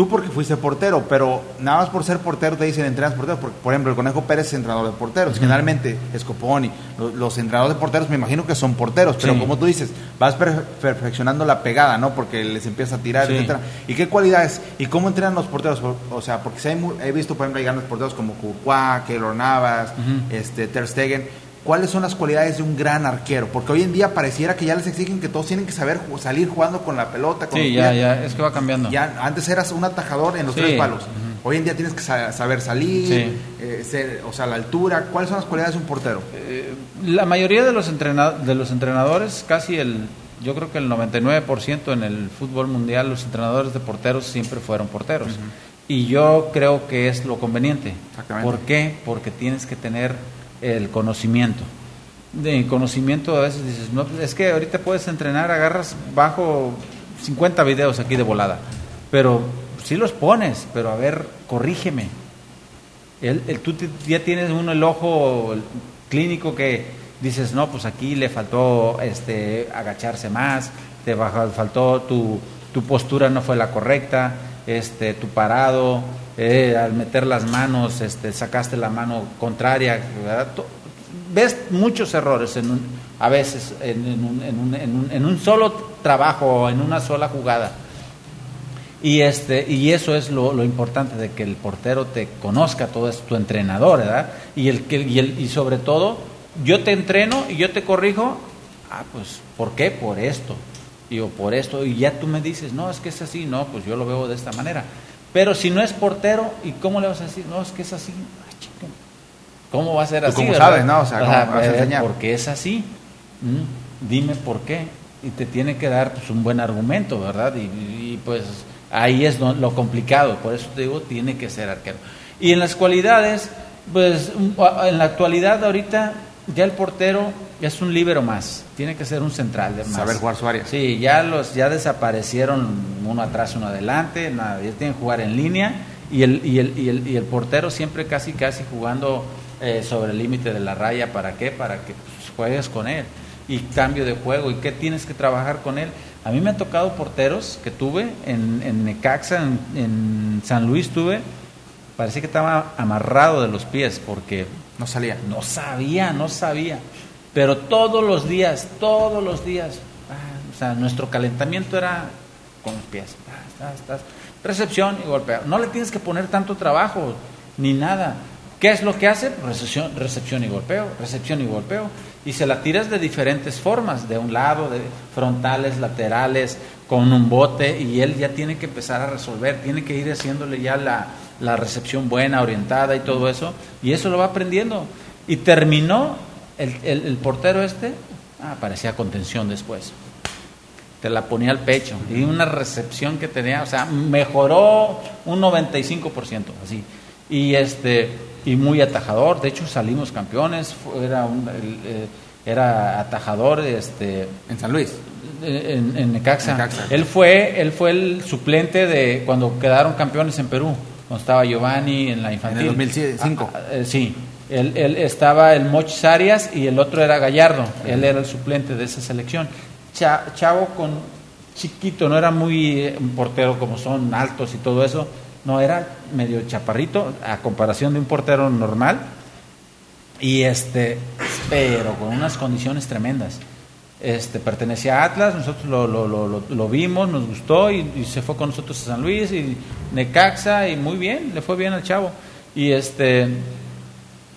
tú porque fuiste portero, pero nada más por ser portero te dicen entrenas porteros. Porque, por ejemplo, el Conejo Pérez es entrenador de porteros. Generalmente, Escoponi, lo- los, entrenadores de porteros me imagino que son porteros, pero Sí. como tú dices, vas per- perfeccionando la pegada, ¿no? Porque les empieza a tirar, Sí. etcétera. ¿Y qué cualidades? ¿Y cómo entrenan los porteros? Por- O sea, porque si hay he visto, por ejemplo, hay grandes porteros como Courtois, Keylor Navas, este, Ter Stegen. ¿Cuáles son las cualidades de un gran arquero? Porque hoy en día pareciera que ya les exigen que todos tienen que saber salir jugando con la pelota. Con Sí, ya, ya, es que va cambiando. Ya, antes eras un atajador en los Sí. tres palos. Ujú. Hoy en día tienes que sa- saber salir, Sí. eh, ser- o sea, la altura. ¿Cuáles son las cualidades de un portero? Eh, la mayoría de los, entrena- de los entrenadores, casi el, yo creo que el 99% en el fútbol mundial, los entrenadores de porteros siempre fueron porteros. Y yo creo que es lo conveniente. Exactamente. ¿Por qué? Porque tienes que tener el conocimiento. De conocimiento a veces dices, no, es que ahorita puedes entrenar, agarras bajo 50 videos aquí de volada, pero sí los pones, pero a ver, corrígeme. El, el- tú ya tienes uno el ojo clínico que dices, no, pues aquí le faltó este, agacharse más, te baja- faltó tu, tu postura no fue la correcta, este, tu parado, eh, al meter las manos, este, sacaste la mano contraria, ves muchos errores en un, a veces en, un, en, un, en, un, en un solo trabajo, en una sola jugada. Y este y eso es lo, importante de que el portero te conozca, todo es tu entrenador, ¿verdad? Y el y, el, y sobre todo yo te entreno y yo te corrijo, ah, pues ¿por qué? Por esto. Digo, por esto y ya tú me dices, "No, es que es así." No, pues yo lo veo de esta manera. Pero si no es portero, ¿y cómo le vas a decir? No, es que es así. Ay, chica, ¿Cómo va a ser Tú así? cómo sabes, ¿no? O sea, ¿cómo vas a eh, enseñar? porque es así. Mm, Dime por qué. Y te tiene que dar pues, un buen argumento, ¿verdad? Y, y, pues ahí es lo, lo complicado. Por eso te digo, tiene que ser arquero. Y en las cualidades, Pues en la actualidad ahorita ya el portero es un líbero más, tiene que ser un central de más. Saber jugar su área. Sí, ya los ya desaparecieron uno atrás, uno adelante, nada, ya tienen que jugar en línea y el, y el, y el, y el portero siempre casi casi jugando eh, sobre el límite de la raya, ¿para qué? Para que pues, juegues con él y cambio de juego y qué tienes que trabajar con él. A mí me ha tocado porteros que tuve en, en Necaxa, en, en San Luis tuve, parecía que estaba amarrado de los pies porque no salía. No sabía, no sabía. Pero todos los días, todos los días, ah, o sea, nuestro calentamiento era con los pies. Ah, recepción y golpeo. No le tienes que poner tanto trabajo ni nada. ¿Qué es lo que hace? Recepción, recepción y golpeo, recepción y golpeo. Y se la tiras de diferentes formas, de un lado, de frontales, laterales, con un bote, y él ya tiene que empezar a resolver, tiene que ir haciéndole ya la, la recepción buena, orientada y todo eso, y eso lo va aprendiendo. Y terminó el, el, portero este, ah, parecía contención después. Te la ponía al pecho. Y una recepción que tenía, o sea, mejoró un 95%, así. Y este y muy atajador, de hecho salimos campeones, era un, eh, era atajador este en San Luis en, en Necaxa. Él fue él fue el suplente de cuando quedaron campeones en Perú cuando estaba Giovanni en la infantil. En el 2005. Ah, ah, eh, sí, él, él, estaba el Mochis Arias y el otro era Gallardo. Él era el suplente de esa selección. chavo con chiquito, no era muy eh, un portero como son altos y todo eso. No, era medio chaparrito a comparación de un portero normal. Y este, pero con unas condiciones tremendas este, pertenecía a Atlas, nosotros lo, lo, lo, lo vimos, nos gustó y, se fue con nosotros a San Luis y Necaxa y muy bien, le fue bien al chavo. Y este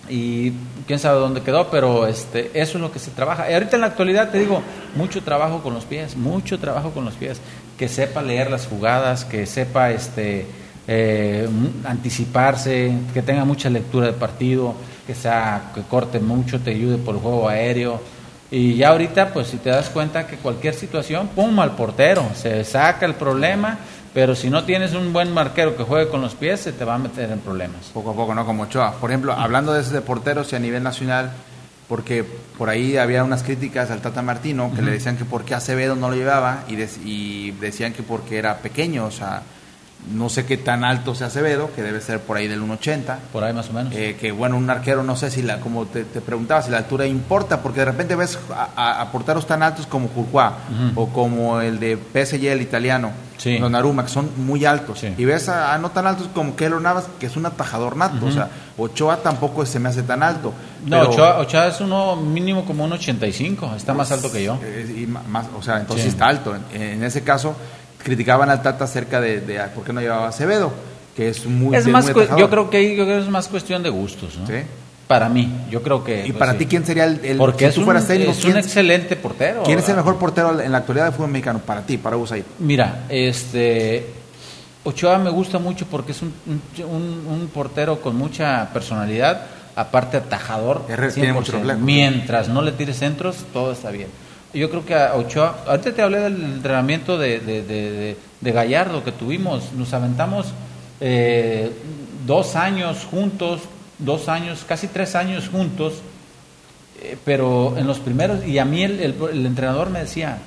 y quién sabe dónde quedó, pero este eso es lo que se trabaja. Y ahorita en la actualidad te digo, mucho trabajo con los pies, mucho trabajo con los pies, que sepa leer las jugadas, que sepa este eh, anticiparse, que tenga mucha lectura de partido, que sea que corte mucho, te ayude por el juego aéreo y ya ahorita, pues si te das cuenta que cualquier situación, pum, al portero, se saca el problema, pero si no tienes un buen marquero que juegue con los pies, se te va a meter en problemas. Poco a poco, ¿no? Como Ochoa. Por ejemplo, hablando de ese de porteros y a nivel nacional, porque por ahí había unas críticas al Tata Martino que le decían que por qué Acevedo no lo llevaba y, y decían que porque era pequeño, o sea, no sé qué tan alto sea Acevedo, que debe ser por ahí del 1,80. Por ahí más o menos. Eh, que bueno, un arquero, no sé si la, como te, preguntaba, si la altura importa, porque de repente ves a, porteros tan altos como Courtois o como el de PSG, el italiano, sí. Donnarumma, que son muy altos. Y ves a, no tan altos como Keylor Navas, que es un atajador nato. O sea, Ochoa tampoco se me hace tan alto. No, Ochoa, es uno mínimo como un 85, está más alto que yo. y más, o sea, entonces está alto. en ese caso criticaban al Tata acerca de, por qué no llevaba Acevedo, que es muy... Es más, yo creo que yo creo es más cuestión de gustos, ¿no? ¿Sí? Para mí, yo creo que... ¿Y pues para ti quién sería el... Porque es, un, es un excelente portero. ¿Quién es el mejor portero en la actualidad del fútbol mexicano? Para ti, para Usaid. Mira, este... Ochoa me gusta mucho porque es un, un, portero con mucha personalidad, aparte atajador. Tiene mucho Mientras no le tires centros, todo está bien. Yo creo que a Ochoa, ahorita te hablé del entrenamiento de, de, de, Gallardo que tuvimos, nos aventamos eh, dos años juntos, dos años, casi tres años juntos, eh, pero en los primeros, y a mí el, el, entrenador me decía,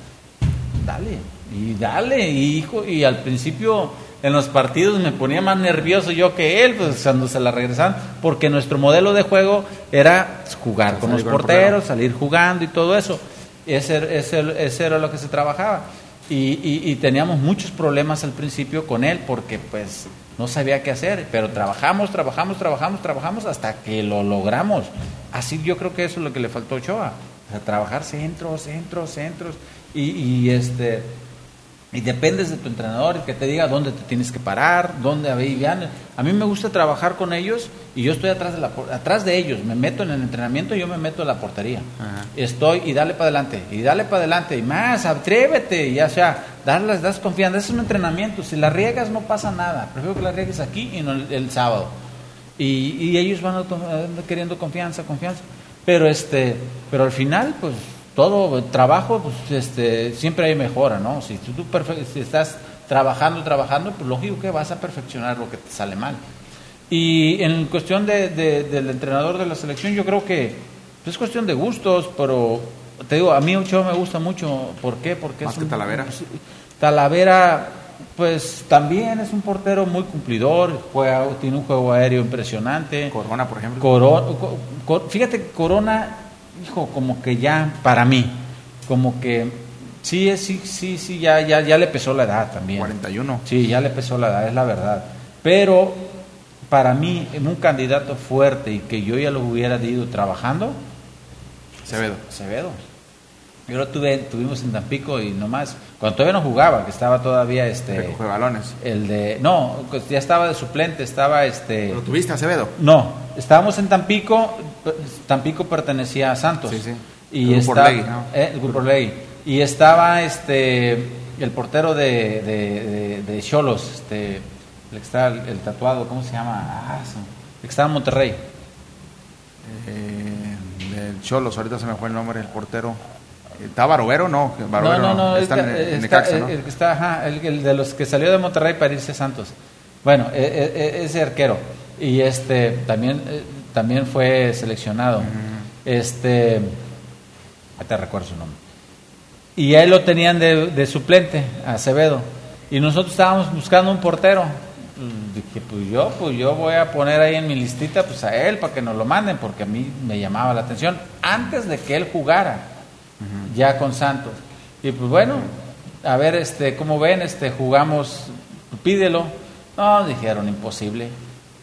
dale, y dale, y hijo, y al principio en los partidos me ponía más nervioso yo que él, pues cuando se la regresaban, porque nuestro modelo de juego era jugar con los porteros, salir jugando y todo eso. Ese, ese, era lo que se trabajaba. Y, teníamos muchos problemas al principio con él porque pues no sabía qué hacer, pero trabajamos, trabajamos, trabajamos, trabajamos hasta que lo logramos. Así yo creo que eso es lo que le faltó a Ochoa, trabajar centros, centros, centros y, y este y dependes de tu entrenador que te diga dónde te tienes que parar, dónde a mí me gusta trabajar con ellos y yo estoy atrás de la atrás de ellos, me meto en el entrenamiento y yo me meto en la portería. Estoy y dale para adelante, y dale para adelante y más, atrévete, ya sea, darles das confianza, es un entrenamiento, si la riegas no pasa nada, prefiero que la riegues aquí y no el, sábado. Y, y ellos van queriendo confianza, confianza. Pero este, pero al final pues todo trabajo, pues este, siempre hay mejora, ¿no? Si tú, si estás trabajando, trabajando, pues lógico que vas a perfeccionar lo que te sale mal. Y en cuestión de, de- del entrenador de la selección, yo creo que pues, es cuestión de gustos, pero te digo, a mí Ochoa me gusta mucho. ¿Por qué? Porque Más es que un- Talavera. sí, Talavera, pues también es un portero muy cumplidor, juega, tiene un juego aéreo impresionante. Corona, por ejemplo. Coro- co- co- fíjate Corona, hijo, como que ya, para mí, como que sí, es- sí, sí, sí, ya, ya, ya le pesó la edad también. 41. Sí, ya le pesó la edad, es la verdad. Pero para mí, en un candidato fuerte y que yo ya lo hubiera ido trabajando, Acevedo. Acevedo. Yo lo tuve, tuvimos en Tampico y nomás, cuando todavía no jugaba, que estaba todavía este, Recoge balones. el de, no, pues ya estaba de suplente, estaba este, ¿Lo tuviste, Acevedo? no, estábamos en Tampico, Tampico pertenecía a Santos. Sí, sí. Y El Grupo está- Orlegui, ¿no? eh, el Grupo Orlegui. Y estaba este el portero de de, de, de Cholos, este el que está el, el tatuado, ¿cómo se llama? Ah, el que estaba en Monterrey. Eh, Cholos, ahorita se me fue el nombre del portero. ¿Está Barovero? No, Barovero no, no, no, Está en, está- en está- Necaxa, ¿no? el, que está, ajá, el, el de los que salió de Monterrey para irse a Santos. Bueno, e- e- e- ese arquero. Y este también, eh, también fue seleccionado. Este, ahí te recuerdo su nombre. Y a él lo tenían de, de suplente, Acevedo. Y nosotros estábamos buscando un portero. Pues dije, pues yo, pues yo voy a poner ahí en mi listita pues a él para que nos lo manden, porque a mí me llamaba la atención antes de que él jugara ya con Santos. Y pues bueno, a ver, este, ¿cómo ven? Este, jugamos, pídelo. No, dijeron imposible.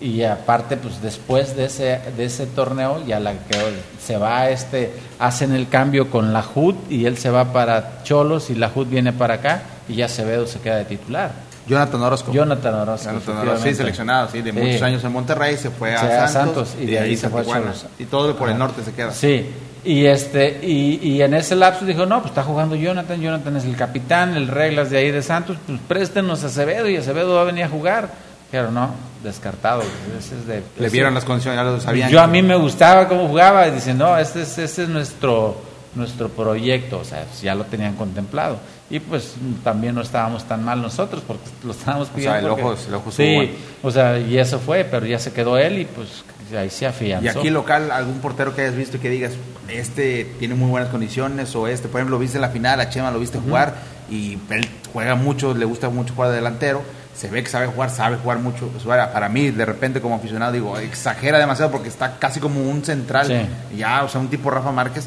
Y aparte, pues después de ese, de ese torneo, ya la que se va, este, hacen el cambio con la HUD y él se va para Cholos y la HUD viene para acá y ya Acevedo se queda de titular. Jonathan Orozco. Jonathan Orozco. Jonathan Orozco, sí, seleccionado, sí, de Sí. muchos años en Monterrey, se fue a, Se fue a Santos, y de ahí se fue a. Cholos. Y todo por el norte se queda. Sí, y este y, y en ese lapso dijo, no, pues está jugando Jonathan, Jonathan es el capitán, el reglas de ahí de Santos, pues préstenos a Acevedo y Acevedo va a venir a jugar. Pero no, descartado. ese es de- Le vieron las condiciones, ya lo sabían. Yo a mí me gustaba cómo jugaba y dicen, no, este es, este es nuestro, nuestro proyecto, o sea, ya lo tenían contemplado. Y pues también no estábamos tan mal nosotros porque lo estábamos sea, pidiendo. el porque- ojo- el ojo sí, o sea, y eso fue, pero ya se quedó él y pues ahí se afianzó. Y aquí local, algún portero que hayas visto y que digas, este tiene muy buenas condiciones, o este, por ejemplo, lo viste en la final, a Chema lo viste jugar, y él juega mucho, le gusta mucho jugar de delantero, se ve que sabe jugar, sabe jugar mucho. Pues, para mí, de repente, como aficionado, digo, exagera demasiado porque está casi como un central, Sí. ya, o sea, un tipo Rafa Márquez,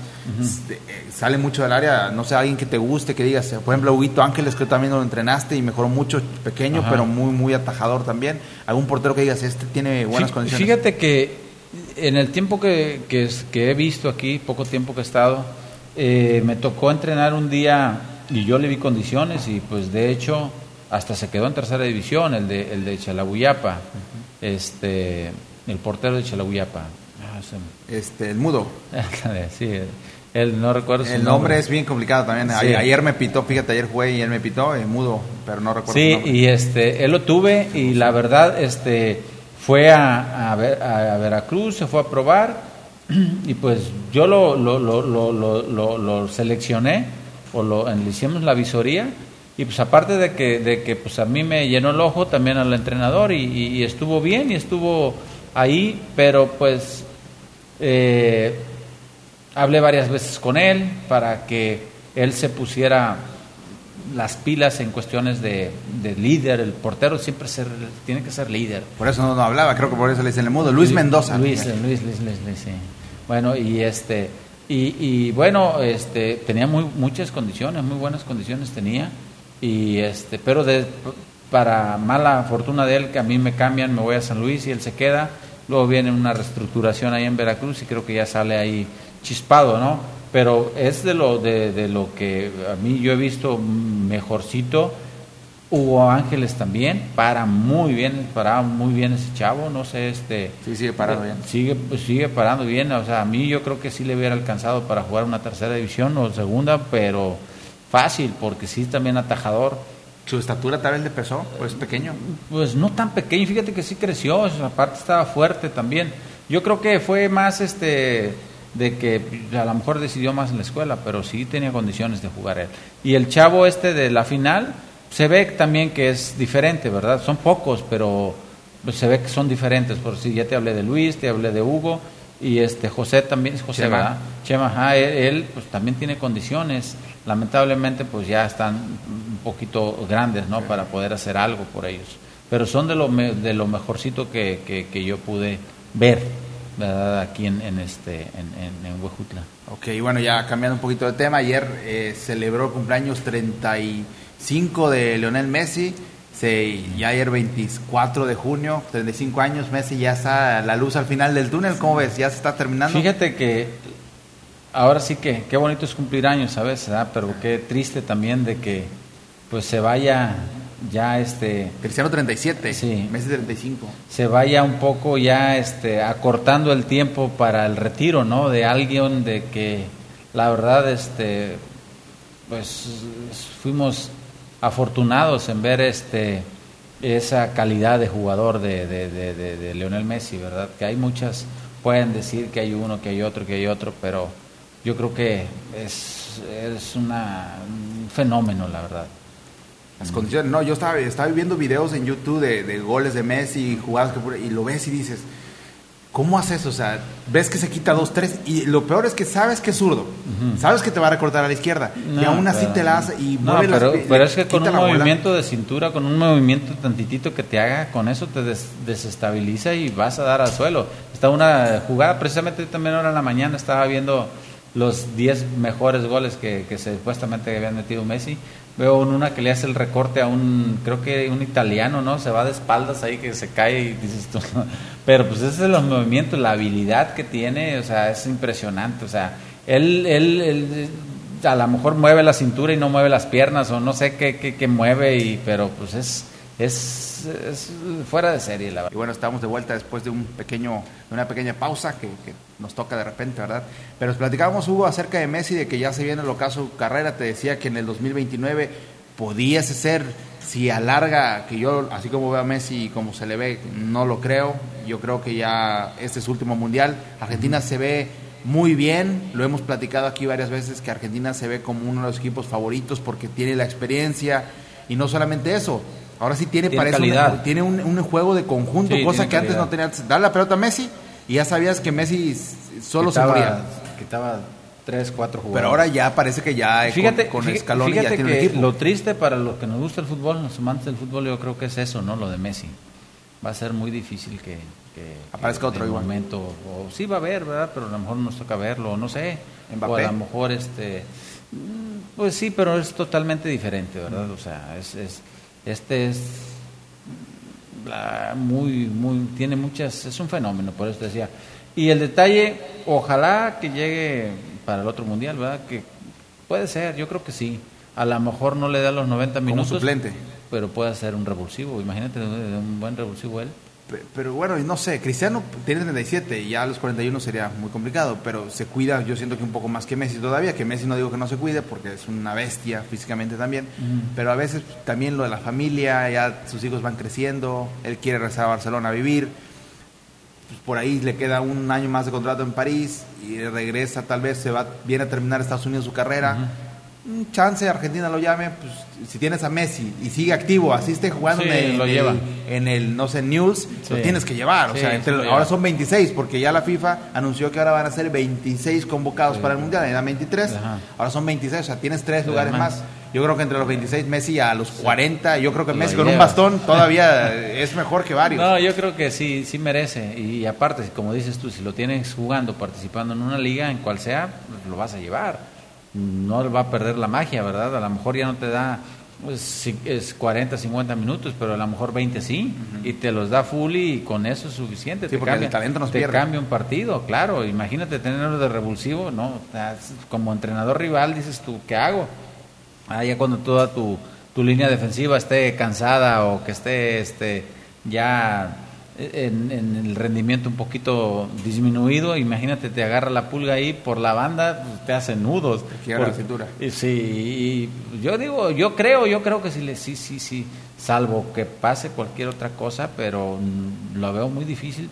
eh, sale mucho del área, no sé, alguien que te guste, que digas, por ejemplo, Huguito Ángeles, que también lo entrenaste y mejoró mucho, pequeño, Ajá. pero muy, muy atajador también. Algún portero que digas, este tiene buenas Fí- condiciones. Fíjate que en el tiempo que, que he visto aquí, poco tiempo que he estado, eh, me tocó entrenar un día y yo le vi condiciones y pues de hecho hasta se quedó en tercera división el de, el de Chalabuyapa, este, el portero de Chalabuyapa. Ah, se Este, el mudo. sí, él no recuerdo su El nombre es bien complicado también. Sí. Ayer, ayer me pitó, fíjate, ayer jugué y él me pitó, eh, mudo, pero no recuerdo su Sí, nombre. y este, él lo tuve y la verdad, este, fue a, a, Ver- a- a Veracruz, se fue a probar y pues yo lo, lo, lo, lo, lo, lo- lo seleccioné o lo, le hicimos la visoría y pues aparte de que, de que pues a mí me llenó el ojo también al entrenador y, y- y estuvo bien y estuvo ahí, pero pues eh, hablé varias veces con él para que él se pusiera las pilas en cuestiones de, de líder, el portero siempre ser, tiene que ser líder. Por eso no, no hablaba, creo que por eso le dicen el mudo. Luis Mendoza. Luis, Luis, Luis, Luis, Luis, sí. Bueno, y este y, y bueno, este tenía muy muchas condiciones, muy buenas condiciones tenía y este, pero de, para mala fortuna de él que a mí me cambian, me voy a San Luis y él se queda. Luego viene una reestructuración ahí en Veracruz y creo que ya sale ahí chispado, ¿no? Pero es de lo de, de lo que a mí yo he visto mejorcito Hugo Ángeles también, para muy bien, para muy bien ese chavo, no sé, este... Sí, sigue parado bien. Sigue, pues, sigue parando bien, o sea, a mí yo creo que sí le hubiera alcanzado para jugar una tercera división o segunda, pero fácil, porque sí también atajador. ¿Su estatura tal vez le pesó? Pues pequeño. Pues no tan pequeño, fíjate que sí creció, aparte estaba fuerte también. Yo creo que fue más este de que a lo mejor decidió más en la escuela, pero sí tenía condiciones de jugar él. Y el chavo este de la final se ve también que es diferente, ¿verdad? Son pocos, pero pues se ve que son diferentes. Por si ya te hablé de Luis, te hablé de Hugo y este José también, José, Chema. ¿verdad? Chema, ajá, él, él, pues también tiene condiciones. Lamentablemente pues ya están un poquito grandes, ¿no? Para poder hacer algo por ellos. Pero son de lo, me- de lo mejorcito que, que, que yo pude ver, ¿verdad? Aquí en, en este, en, en, en Huejutla. Ok, bueno, ya cambiando un poquito de tema, ayer eh, celebró el cumpleaños 35 de Leonel Messi, se, ya ayer 24 de junio, 35 años, Messi ya está a la luz al final del túnel, ¿cómo ves? ¿Ya se está terminando? Fíjate que ahora sí que qué bonito es cumplir años, ¿sabes? ¿verdad? Pero qué triste también de que pues se vaya ya este Cristiano 37, Sí. Messi 35. se vaya un poco ya este acortando el tiempo para el retiro, ¿no? De alguien de que la verdad este pues fuimos afortunados en ver este esa calidad de jugador de, de, de, de- de Lionel Messi, ¿verdad? Que hay muchas, pueden decir que hay uno, que hay otro, que hay otro, pero yo creo que es, es una, un fenómeno, la verdad. Las condiciones, no, yo estaba, estaba viendo videos en YouTube de, de goles de Messi, jugadas que y lo ves y dices, ¿cómo haces? O sea, ves que se quita dos, tres, y lo peor es que sabes que es zurdo, sabes que te va a recortar a la izquierda, y aún así pero- te la hace y No, mueve las pero, pi- pero es que con un bola. movimiento de cintura, con un movimiento tantitito que te haga, con eso te des- desestabiliza y vas a dar al suelo. Está una jugada, precisamente también ahora en la mañana estaba viendo los 10 mejores goles que, que supuestamente habían metido Messi. Veo una que le hace el recorte a un, creo que un italiano, ¿no? Se va de espaldas ahí que se cae y dices tú. Pero pues ese es los movimientos, la habilidad que tiene, o sea, es impresionante. O sea, él, él, él a lo mejor mueve la cintura y no mueve las piernas o no sé qué, qué, qué mueve, y, pero pues es, es, es fuera de serie, la Y verdad. bueno, estamos de vuelta después de un pequeño, de una pequeña pausa que, nos toca de repente, ¿verdad? Pero platicábamos, Hugo, acerca de Messi, de que ya se viene el ocaso carrera. Te decía que en el 2029 podías ser, si alarga, que yo, así como veo a Messi y como se le ve, no lo creo. Yo creo que ya este es su último mundial. Argentina se ve muy bien, lo hemos platicado aquí varias veces, que Argentina se ve como uno de los equipos favoritos porque tiene la experiencia y no solamente eso. Ahora sí tiene, Tiene parece un- tiene un, un juego de conjunto, Sí, cosa que antes no tenía. Dale la pelota a Messi y ya sabías que Messi solo quitaba, se moría. Quitaba tres, cuatro jugadores. Pero ahora ya parece que ya eh, Fíjate, con, con Scaloni ya tiene un que equipo. lo triste para los que nos gusta el fútbol, los amantes del fútbol, yo creo que es eso, ¿no? Lo de Messi. Va a ser muy difícil que, que- Aparezca que otro igual. momento, o sí va a haber, ¿verdad? Pero a lo mejor nos toca verlo, no sé. Mbappé. O a lo mejor este mm, pues sí, pero es totalmente diferente, ¿verdad? O sea, es, es este es muy muy tiene muchas es un fenómeno, por eso te decía. Y el detalle, ojalá que llegue para el otro mundial, ¿verdad? Que puede ser, yo creo que sí. A lo mejor no le da los 90 Como minutos, suplente. pero puede ser un revulsivo. Imagínate un buen revulsivo él. Pe- Pero bueno, y no sé, Cristiano tiene 37 y ya a los 41 sería muy complicado, pero se cuida, yo siento que un poco más que Messi todavía, que Messi no digo que no se cuide porque es una bestia físicamente también, pero a veces también lo de la familia, ya sus hijos van creciendo, él quiere regresar a Barcelona a vivir, pues por ahí le queda un año más de contrato en París y regresa, tal vez se va, viene a terminar Estados Unidos su carrera. Un chance Argentina lo llame, pues si tienes a Messi y sigue activo, así esté jugando Sí, en, el, lo en el- lleva. en el, no sé, News, lo tienes que llevar. o sea, entre- ahora son 26, porque ya la FIFA anunció que ahora van a ser 26 convocados para el Mundial, eran 23, Ajá. ahora son 26, o sea, tienes tres lugares más. Yo creo que entre los 26 Messi a los 40, yo creo que Lo Messi con un bastón todavía es mejor que varios. No, yo creo que sí, sí merece. Y aparte, como dices tú, si lo tienes jugando, participando en una liga, en cual sea, lo vas a llevar. No va a perder la magia, ¿verdad? A lo mejor ya no te da pues, es 40, 50 minutos, pero a lo mejor 20 sí. Y te los da full y con eso es suficiente. Sí, te porque cambia, el talento nos te pierde. cambia un partido, claro. Imagínate tenerlo de revulsivo, ¿no? Como entrenador rival dices tú, ¿qué hago? Ah, ya cuando toda tu, tu línea defensiva esté cansada o que esté este, ya en, en el rendimiento un poquito disminuido, imagínate, te agarra la pulga ahí por la banda, pues, te hace nudos. quiebra la cintura. Y sí, y yo digo, yo creo, yo creo que sí, le- sí, sí, sí, salvo que pase cualquier otra cosa, pero lo veo muy difícil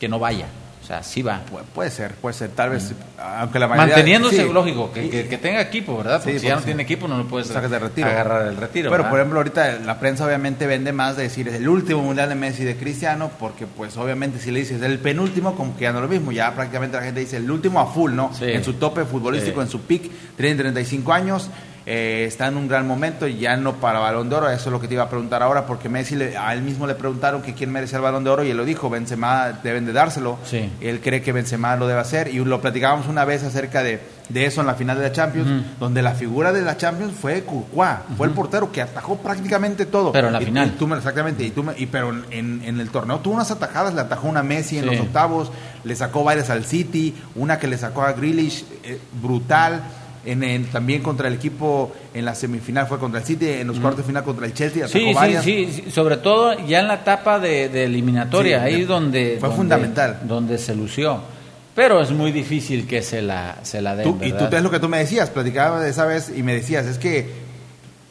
que no vaya. O sea, sí va. puede ser, puede ser, tal vez, aunque la mayoría... Manteniéndose, lógico, que, que, tenga equipo, ¿verdad? Porque si ya no tiene equipo no lo puedes agarrar el retiro. Pero, por ejemplo, ahorita la prensa obviamente vende más de decir es el último Mundial de Messi de Cristiano, porque pues obviamente si le dices el penúltimo, como que ya no lo mismo, ya prácticamente la gente dice el último a full, ¿no? En su tope futbolístico, en su pick, tiene 35 años, eh, está en un gran momento y ya no para balón de oro, eso es lo que te iba a preguntar ahora, porque Messi a él mismo le preguntaron que quién merece el balón de oro y él lo dijo, Benzema deben de dárselo, él cree que Benzema lo debe hacer y lo platicábamos una vez acerca de, de eso en la final de la Champions, donde la figura de la Champions fue Courtois, fue el portero que atajó prácticamente todo. Pero en la final. tú, exactamente, y tú y, pero en, en, el torneo tuvo unas atajadas, le atajó una Messi en los octavos, le sacó varias al City, una que le sacó a Grealish, eh, brutal en, también contra el equipo en la semifinal fue contra el City, en los cuartos de final contra el Chelsea. Sí, sí, sí, sobre todo ya en la etapa de, eliminatoria, ahí donde... Fue fundamental. Donde se lució. Pero es muy difícil que se la, se la den. y tú es lo que tú me decías, platicaba de esa vez y me decías, es que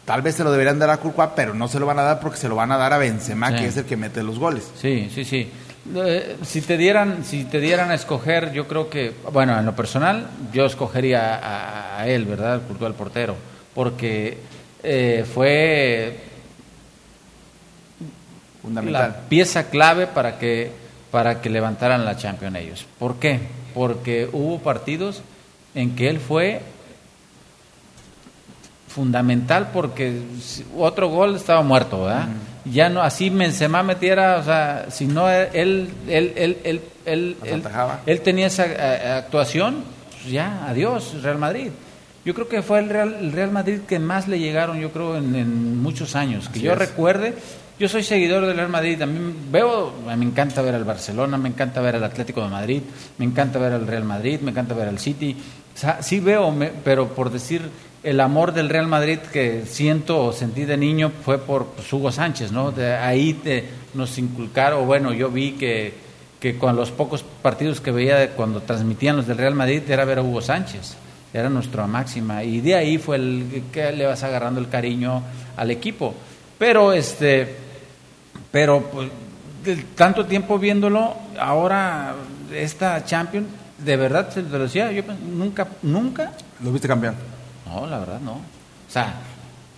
tal vez se lo deberían dar a Courtois, pero no se lo van a dar porque se lo van a dar a Benzema, que es el que mete los goles. Sí, sí, sí. Eh, si te dieran si te dieran a escoger yo creo que bueno en lo personal yo escogería a, él verdad el al portero porque eh, fue Fundamental. la pieza clave para que para que levantaran la Champions ellos ¿por qué? porque hubo partidos en que él fue fundamental porque otro gol estaba muerto ¿verdad? Ya no así Benzema metiera, o sea, si no él él él él él, él, tenía esa eh, actuación, pues ya, adiós, Real Madrid. Yo creo que fue el Real, el Real Madrid que más le llegaron, yo creo, en, muchos años. Que yo recuerde, yo soy seguidor del Real Madrid, también veo, me encanta ver al Barcelona, me encanta ver al Atlético de Madrid, me encanta ver al Real Madrid, me encanta ver al City. O sea, sí veo, pero por decir el amor del Real Madrid que siento o sentí de niño fue por pues, Hugo Sánchez, ¿no? De ahí te, nos inculcaron, bueno, yo vi que, que con los pocos partidos que veía cuando transmitían los del Real Madrid era ver a Hugo Sánchez, era nuestra máxima, y de ahí fue el que le vas agarrando el cariño al equipo. Pero, este, pero pues, tanto tiempo viéndolo, ahora esta Champions, de verdad, se lo decía, yo nunca, nunca... ¿Lo viste campeón? No, la verdad no. O sea,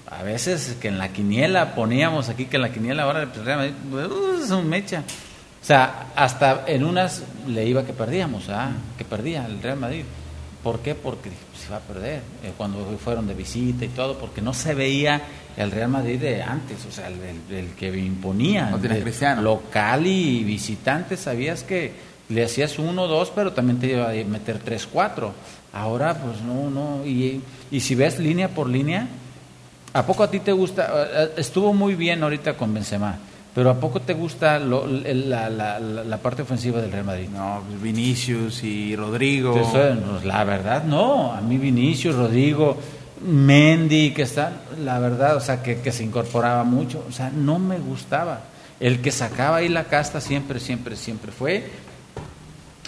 a veces que en la quiniela poníamos aquí que en la quiniela ahora el Real Madrid uh, es un mecha. O sea, hasta en unas le iba que perdíamos, ¿ah? que perdía el Real Madrid. ¿Por qué? Porque se iba a perder eh, cuando fueron de visita y todo, porque no se veía el Real Madrid de antes, o sea, el, que imponía, no local y visitante, sabías que le hacías uno, dos, pero también te iba a meter tres, cuatro. Ahora, pues no, no. Y, y si ves línea por línea, ¿a poco a ti te gusta? Eh, estuvo muy bien ahorita con Benzema, pero ¿a poco te gusta lo, la, la, la, parte ofensiva del Real Madrid? No, pues Vinicius y Rodrigo. pues la verdad, no. A mí Vinicius, Rodrigo, Mendy, que está, la verdad, o sea, que, que se incorporaba mucho, o sea, no me gustaba. El que sacaba ahí la casta siempre, siempre, siempre fue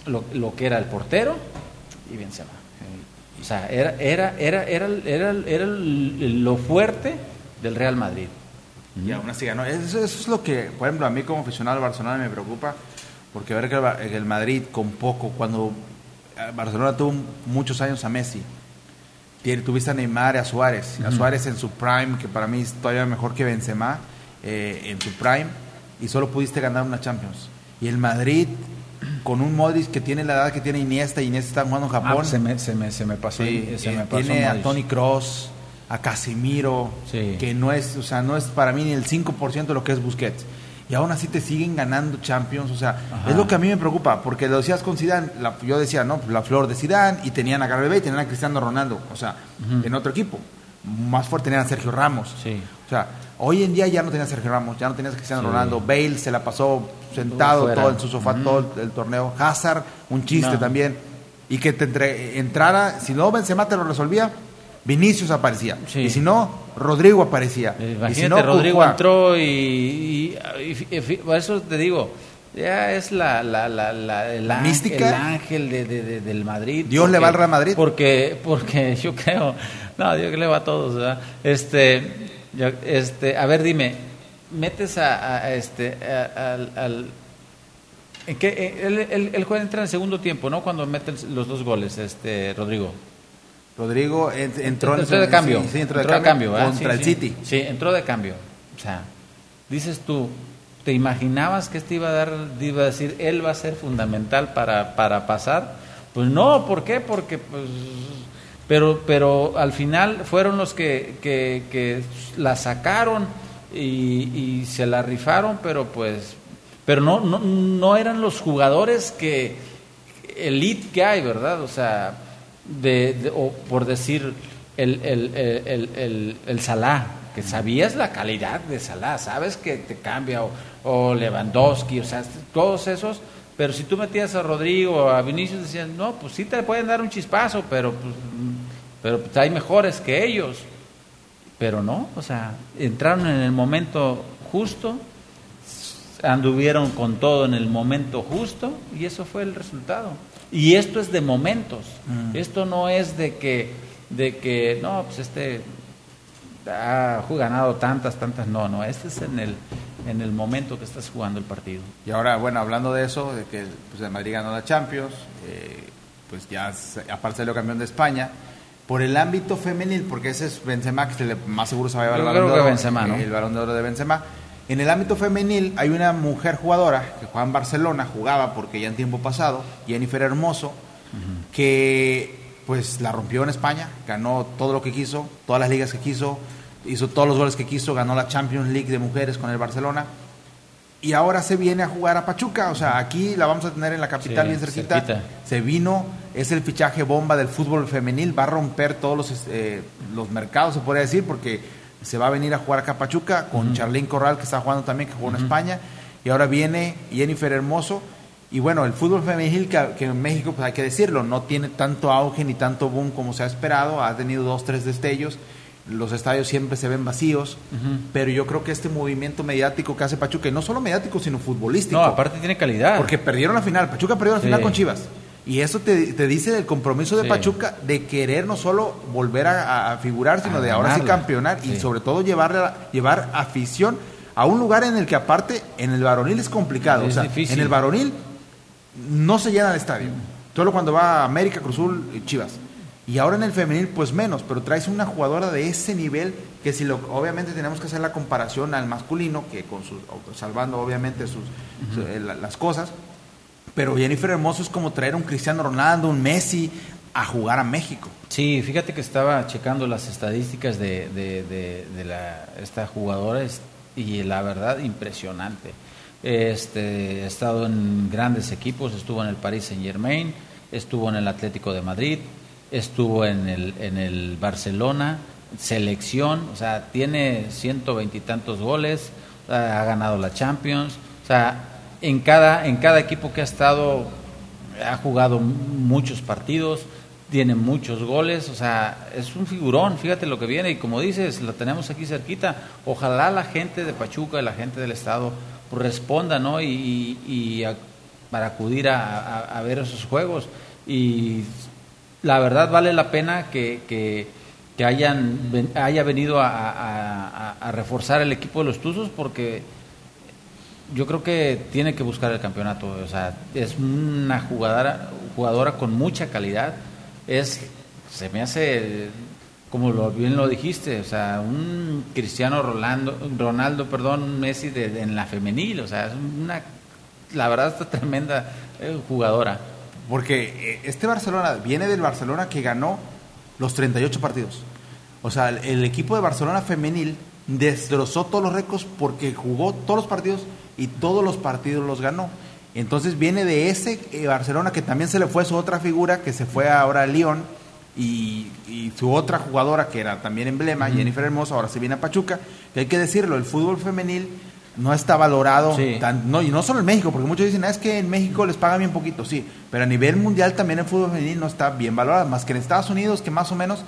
lo, lo que era el portero y Benzema. Sea, era, era, era, era, era, era lo fuerte del Real Madrid. Y aún así ganó. Eso, es lo que, por ejemplo, a mí como aficionado al Barcelona me preocupa, porque ver que el Madrid con poco, cuando eh, Barcelona tuvo muchos años a Messi, tuviste a Neymar y a Suárez, a Suárez en su prime, que para mí es todavía mejor que Benzema, eh, en su prime, y solo pudiste ganar una Champions. Y el Madrid con un Modric que tiene la edad que tiene Iniesta, y Iniesta está jugando en ah, Japón. se, me, se, me, se, me, pasó. Sí, se me pasó tiene a Tony Cross, a Casemiro, que no es, o sea, no es para mí ni el 5% de lo que es Busquets. Y aún así te siguen ganando Champions, o sea, es lo que a mí me preocupa, porque lo decías con Zidane, yo decía, no, la flor de Zidane, y tenían a Gareth y tenían a Cristiano Ronaldo, o sea, en otro equipo. Más fuerte tenían a Sergio Ramos. Sí. O sea, hoy en día ya no tenías Sergio Ramos, ya no tenías Cristiano Ronaldo, Bale se la pasó sentado todo en su sofá todo el torneo. Hazard, un chiste también. Y que te entrara, si no Benzema te lo resolvía, Vinicius aparecía. Y si no, Rodrigo aparecía. y si no, Rodrigo entró y, por eso te digo, ya es la, la, la, la el, mística. el ángel de, del Madrid. Dios le va al Real Madrid. Porque, porque yo creo, no, Dios le va a todos. Este, este, a ver, dime, metes a, este al, ¿En qué, eh, él, él, él juega entra en el segundo tiempo, ¿no? Cuando meten los dos goles, este Rodrigo. Rodrigo en- entró, en entró de cambio. sí, sí, entró de cambio, contra Sí, el. City. Sí, entró de cambio. O sea, dices tú, ¿te imaginabas que este iba a dar, iba a decir, él va a ser fundamental para, para pasar? Pues no, ¿por qué? Porque pues pero pero al final fueron los que, que, la sacaron y, y se la rifaron, pero pues pero no, no, no eran los jugadores que elite que hay, ¿verdad? O sea, de, o por decir el, el, el, el, el- Salah, que sabías la calidad de Salah, sabes que te cambia, o, o Lewandowski, o sea, todos esos, pero si tú metías a Rodrigo o a Vinicius, decían, no, pues sí te pueden dar un chispazo, pero pues, pero pues hay mejores que ellos. Pero no, o sea, entraron en el momento justo, anduvieron con todo en el momento justo y eso fue el resultado. Y esto es de momentos. Esto no es de que de que no, pues este ha ganado tantas tantas, no, no, este es en el en el momento que estás jugando el partido. Y ahora, bueno, hablando de eso, de que pues, el Madrid ganó la Champions, eh, pues ya aparte salió campeón de España. Por el ámbito femenil, porque ese es Benzema, que más seguro se va a llevar el balón de oro, Benzema, ¿no? el balón de oro de Benzema. En el ámbito femenil hay una mujer jugadora que juega en Barcelona, jugaba porque ya en tiempo pasado, Jennifer Hermoso, que pues la rompió en España, ganó todo lo que quiso, todas las ligas que quiso, hizo todos los goles que quiso, ganó la Champions League de mujeres con el Barcelona y ahora se viene a jugar a Pachuca, o sea, aquí la vamos a tener en la capital Sí, bien cerquita. cerquita. Se vino, es el fichaje bomba del fútbol femenil, va a romper todos los, eh, los mercados, se podría decir, porque se va a venir a jugar acá a Pachuca con Charlín Corral, que está jugando también, que jugó en España, y ahora viene Jennifer Hermoso. Y bueno, el fútbol femenil que, que en México, pues hay que decirlo, no tiene tanto auge ni tanto boom como se ha esperado, ha tenido dos, tres destellos, los estadios siempre se ven vacíos, pero yo creo que este movimiento mediático que hace Pachuca, y no solo mediático, sino futbolístico, No, aparte tiene calidad. porque perdieron la final, Pachuca perdió la Sí. final con Chivas. Y eso te, te dice del compromiso de Sí. Pachuca de querer no solo volver a, a figurar, sino A de ahora sí campeonar y sobre todo llevar, llevar afición a un lugar en el que aparte en el varonil es complicado. Es o sea, difícil. en el varonil no se llena el estadio. Solo cuando va a América, Cruzul y Chivas. Y ahora en el femenil, pues menos, pero traes una jugadora de ese nivel que si lo, obviamente tenemos que hacer la comparación al masculino, que con sus, salvando obviamente sus, su- eh, la- las cosas, pero Jennifer Hermoso es como traer un Cristiano Ronaldo, un Messi a jugar a México. Sí, fíjate que estaba checando las estadísticas de, de, de- esta jugadora y la verdad impresionante. Este, ha estado en grandes equipos, estuvo en el Paris Saint Germain, estuvo en el Atlético de Madrid, estuvo en el, en el Barcelona, selección, o sea, tiene ciento veintitantos goles, ha ganado la Champions, o sea, en cada, en cada equipo que ha estado ha jugado muchos partidos, tiene muchos goles, o sea, es un figurón, fíjate lo que viene, y como dices, lo tenemos aquí cerquita, ojalá la gente de Pachuca y la gente del Estado pues, responda, ¿no? Y, a- para acudir a, a- ver esos juegos. Y la verdad vale la pena que, que, que hayan, haya venido a reforzar el equipo de los Tuzos porque yo creo que tiene que buscar el campeonato. O sea, es una jugadora, jugadora con mucha calidad. Es, se me hace, como lo, bien lo dijiste, o sea, un Cristiano Rolando, Ronaldo, perdón, Messi de, en la femenil. O sea, es una, la verdad, está tremenda eh, jugadora. Porque eh, este Barcelona viene del Barcelona que ganó los 38 partidos. O sea, el equipo de Barcelona femenil destrozó todos los récords porque jugó todos los partidos y todos los partidos los ganó. Entonces viene de ese eh, Barcelona que también se le fue su otra figura, que se fue ahora a Lyon, y, y su otra jugadora que era también emblema, Jennifer Hermoso, ahora se viene a Pachuca. Que hay que decirlo, el fútbol femenil no está valorado, Sí. tan- no, y no solo en México, porque muchos dicen, "Ah, es que en México les pagan bien poquito, sí, pero a nivel mundial también el fútbol femenil no está bien valorado, más que en Estados Unidos, que más o menos,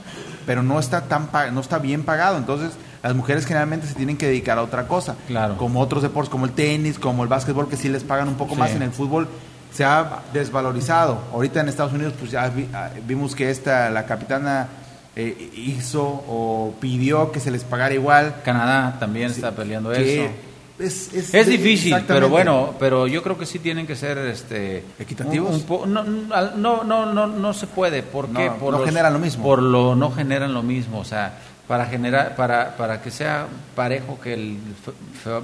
pero no está, tan no está bien pagado, entonces las mujeres generalmente se tienen que dedicar a otra cosa, Claro. como otros deportes, como el tenis, como el básquetbol, que sí les pagan un poco Sí. más, en el fútbol se ha desvalorizado, ahorita en Estados Unidos pues ya vi- ah, vimos que esta, la capitana eh, hizo o pidió que se les pagara igual, Canadá también Sí, está peleando que eso. Es, es, Es difícil, pero bueno, pero yo creo que sí tienen que ser este ¿Equitativos? un- un po- no, no, no, no, no se puede, ¿por qué? No, por no generan lo mismo. Por lo no generan lo mismo, o sea, para generar para para que sea parejo que el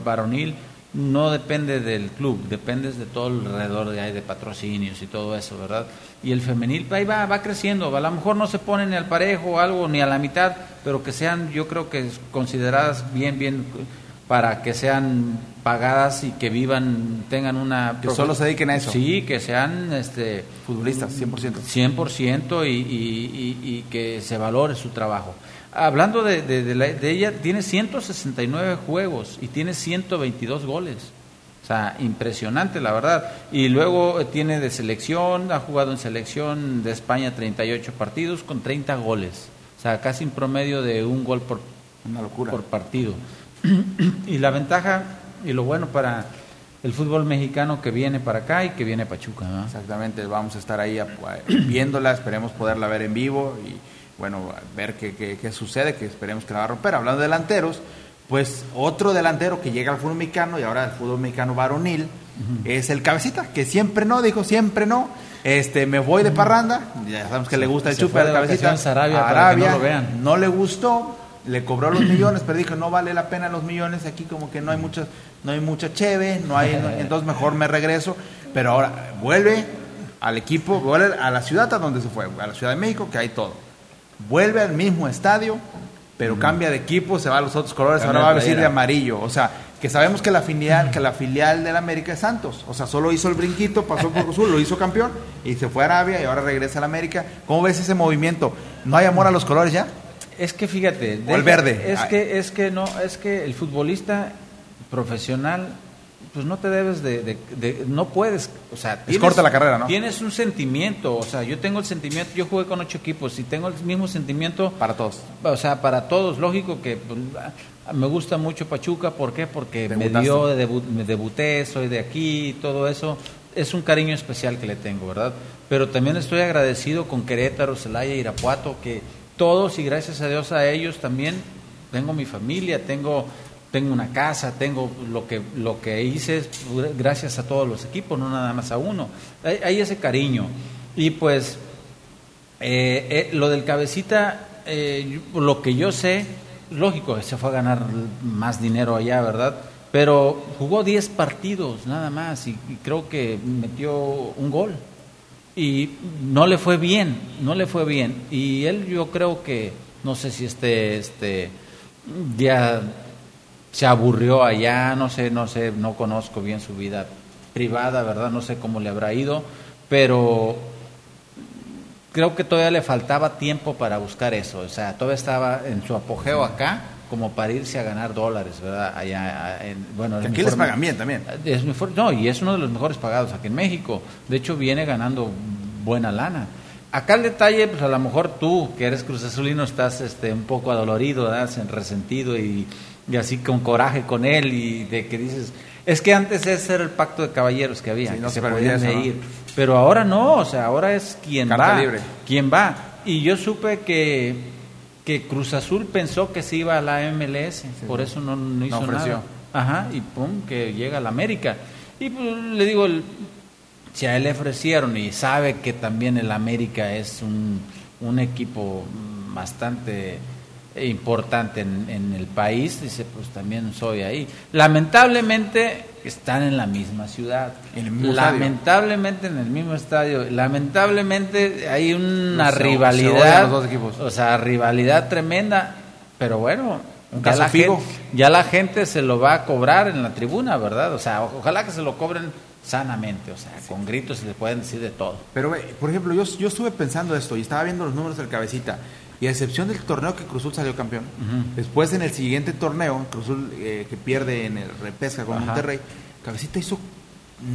varonil no depende del club, depende de todo alrededor de ahí de patrocinios y todo eso, ¿verdad? Y el femenil ahí va, va creciendo, a lo mejor no se pone ni al parejo o algo, ni a la mitad, pero que sean, yo creo que consideradas bien, bien, para que sean pagadas y que vivan, tengan una... Que solo se dediquen a eso. Sí, que sean este, Futbolistas, 100%. 100% y, y, y- y que se valore su trabajo. Hablando de, de- de la- de ella, tiene 169 juegos y tiene 122 goles. O sea, impresionante, la verdad. Y luego tiene de selección, ha jugado en selección de España 38 partidos con 30 goles. O sea, casi un promedio de un gol por, Una locura. por partido. y la ventaja y lo bueno para el fútbol mexicano que viene para acá y que viene a Pachuca. ¿no? Exactamente, vamos a estar ahí a- viéndola, esperemos poderla ver en vivo y bueno, ver qué, qué- qué sucede, que esperemos que la va a romper. Hablando de delanteros, pues otro delantero que llega al fútbol mexicano y ahora al fútbol mexicano varonil es el cabecita, que siempre no, dijo siempre no. Este, me voy de parranda, ya sabemos que le gusta el chupe al de cabecita. Arabia para que no lo vean. no le gustó, le cobró los millones, pero dijo no vale la pena los millones, aquí como que no hay mucha, no hay mucha cheve, no hay, no- entonces mejor me regreso, pero ahora vuelve al equipo, vuelve a la ciudad a donde se fue, a la Ciudad de México, que hay todo. Vuelve al mismo estadio, pero cambia de equipo, se va a los otros colores, Cambia ahora va a vestir de amarillo, o sea, que sabemos que la filial, que la filial del América es Santos, o sea, solo hizo el brinquito, pasó por Cruz lo hizo campeón y se fue a Arabia y ahora regresa al América. ¿Cómo ves ese movimiento? ¿No hay amor a los colores ya? Es que fíjate, O el verde. Es Ay. que es que no, es que el futbolista profesional pues no te debes de, de- de- no puedes, o sea, Es corta la carrera, ¿no? Tienes un sentimiento, o sea, yo tengo el sentimiento, yo jugué con ocho equipos y tengo el mismo sentimiento Para todos. o sea, para todos, lógico que pues, a- me gusta mucho Pachuca, ¿por qué? Porque me dio, debu- me debuté, soy de aquí, todo eso. Es un cariño especial que le tengo, ¿verdad? Pero también estoy agradecido con Querétaro, Celaya, Irapuato, que todos y gracias a Dios a ellos también tengo mi familia, tengo tengo una casa, tengo lo que lo que hice gracias a todos los equipos, no nada más a uno. Hay, ese cariño y pues eh, eh, lo del cabecita, eh, lo que yo sé, lógico, se fue a ganar más dinero allá, ¿verdad? Pero jugó 10 partidos nada más y, y creo que metió un gol. Y no le fue bien, no le fue bien. Y él yo creo que, no sé si este, este, ya se aburrió allá, no sé, no sé, no conozco bien su vida privada, ¿verdad? No sé cómo le habrá ido, pero creo que todavía le faltaba tiempo para buscar eso, o sea, todavía estaba en su apogeo acá como para irse a ganar dólares, ¿verdad? Allá, en, bueno, Que aquí les pagan bien también. es mejor, no, y es uno de los mejores pagados aquí en México. De hecho, viene ganando buena lana. Acá el detalle, pues a lo mejor tú, que eres Cruz Azulino, estás este, un poco adolorido, ¿verdad? resentido y, y así con coraje con él y de que dices, es que antes ese era el pacto de caballeros que había, Sí, que no se se podían eso, ¿no? ir. Pero ahora no, o sea, ahora es quien Carta va. libre. Quien va. Y yo supe que, que Cruz Azul pensó que se iba a la MLS, por eso no, no hizo ofreció. nada. Ajá, y pum, que llega a la América. Y pues, le digo, el- si a él le ofrecieron y sabe que también el América es un, un equipo bastante importante en, en el país, dice, pues también soy ahí. Lamentablemente están en la misma ciudad. En el mismo estadio. Lamentablemente en el mismo estadio. Lamentablemente hay una rivalidad. los dos. O sea, rivalidad tremenda. Pero bueno, ya la, gente, ya la gente se lo va a cobrar en la tribuna, ¿verdad? O sea, ojalá que se lo cobren sanamente, o sea, con gritos se le pueden decir de todo. Pero, por ejemplo, yo, yo estuve pensando esto y estaba viendo los números del cabecita. Y a excepción del torneo que Cruzul salió campeón, después en el siguiente torneo, Cruzul eh, que pierde en el repesca con Ajá. Monterrey, Cabecita hizo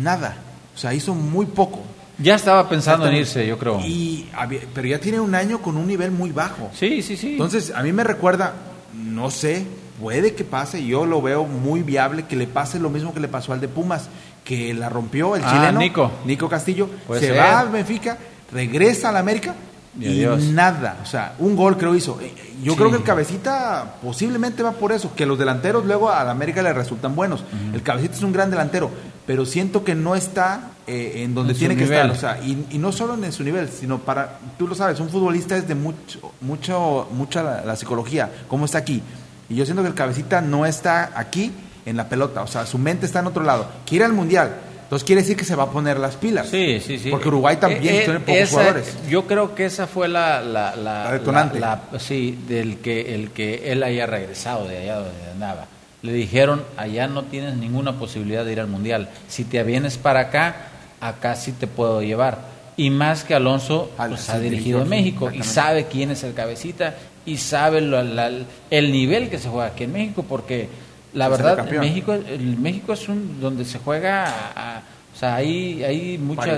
nada. O sea, hizo muy poco. Ya estaba pensando en irse, yo creo. Y, pero ya tiene un año con un nivel muy bajo. Sí, sí, sí. Entonces, a mí me recuerda, no sé, puede que pase, yo lo veo muy viable, que le pase lo mismo que le pasó al de Pumas, que la rompió el Ah, chileno. Nico. Nico Castillo. Puede se ser. va al Benfica, regresa a la América y, nada, o sea, un gol creo hizo. Yo creo que el cabecita posiblemente va por eso, que los delanteros luego a la América le resultan buenos. El cabecita es un gran delantero, pero siento que no está eh, en donde tiene que estar, o sea, y, no solo en su nivel, sino para, tú lo sabes, un futbolista es de mucho, mucho, mucha la, psicología, cómo está aquí. Y yo siento que el cabecita no está aquí en la pelota, o sea, su mente está en otro lado. Quiere al mundial, entonces quiere decir que se va a poner las pilas. Sí, sí, sí. Porque Uruguay también eh, eh, tiene pocos jugadores. Yo creo que esa fue la, la, la, detonante. sí, del que el que él haya regresado de allá donde andaba. Le dijeron, allá no tienes ninguna posibilidad de ir al Mundial. Si te vienes para acá, acá sí te puedo llevar. Y más que Alonso pues, ha dirigido en México y sabe quién es el cabecita y sabe el nivel que se juega aquí en México porque la verdad, México, el México es un donde se juega, a, o sea, hay, hay mucha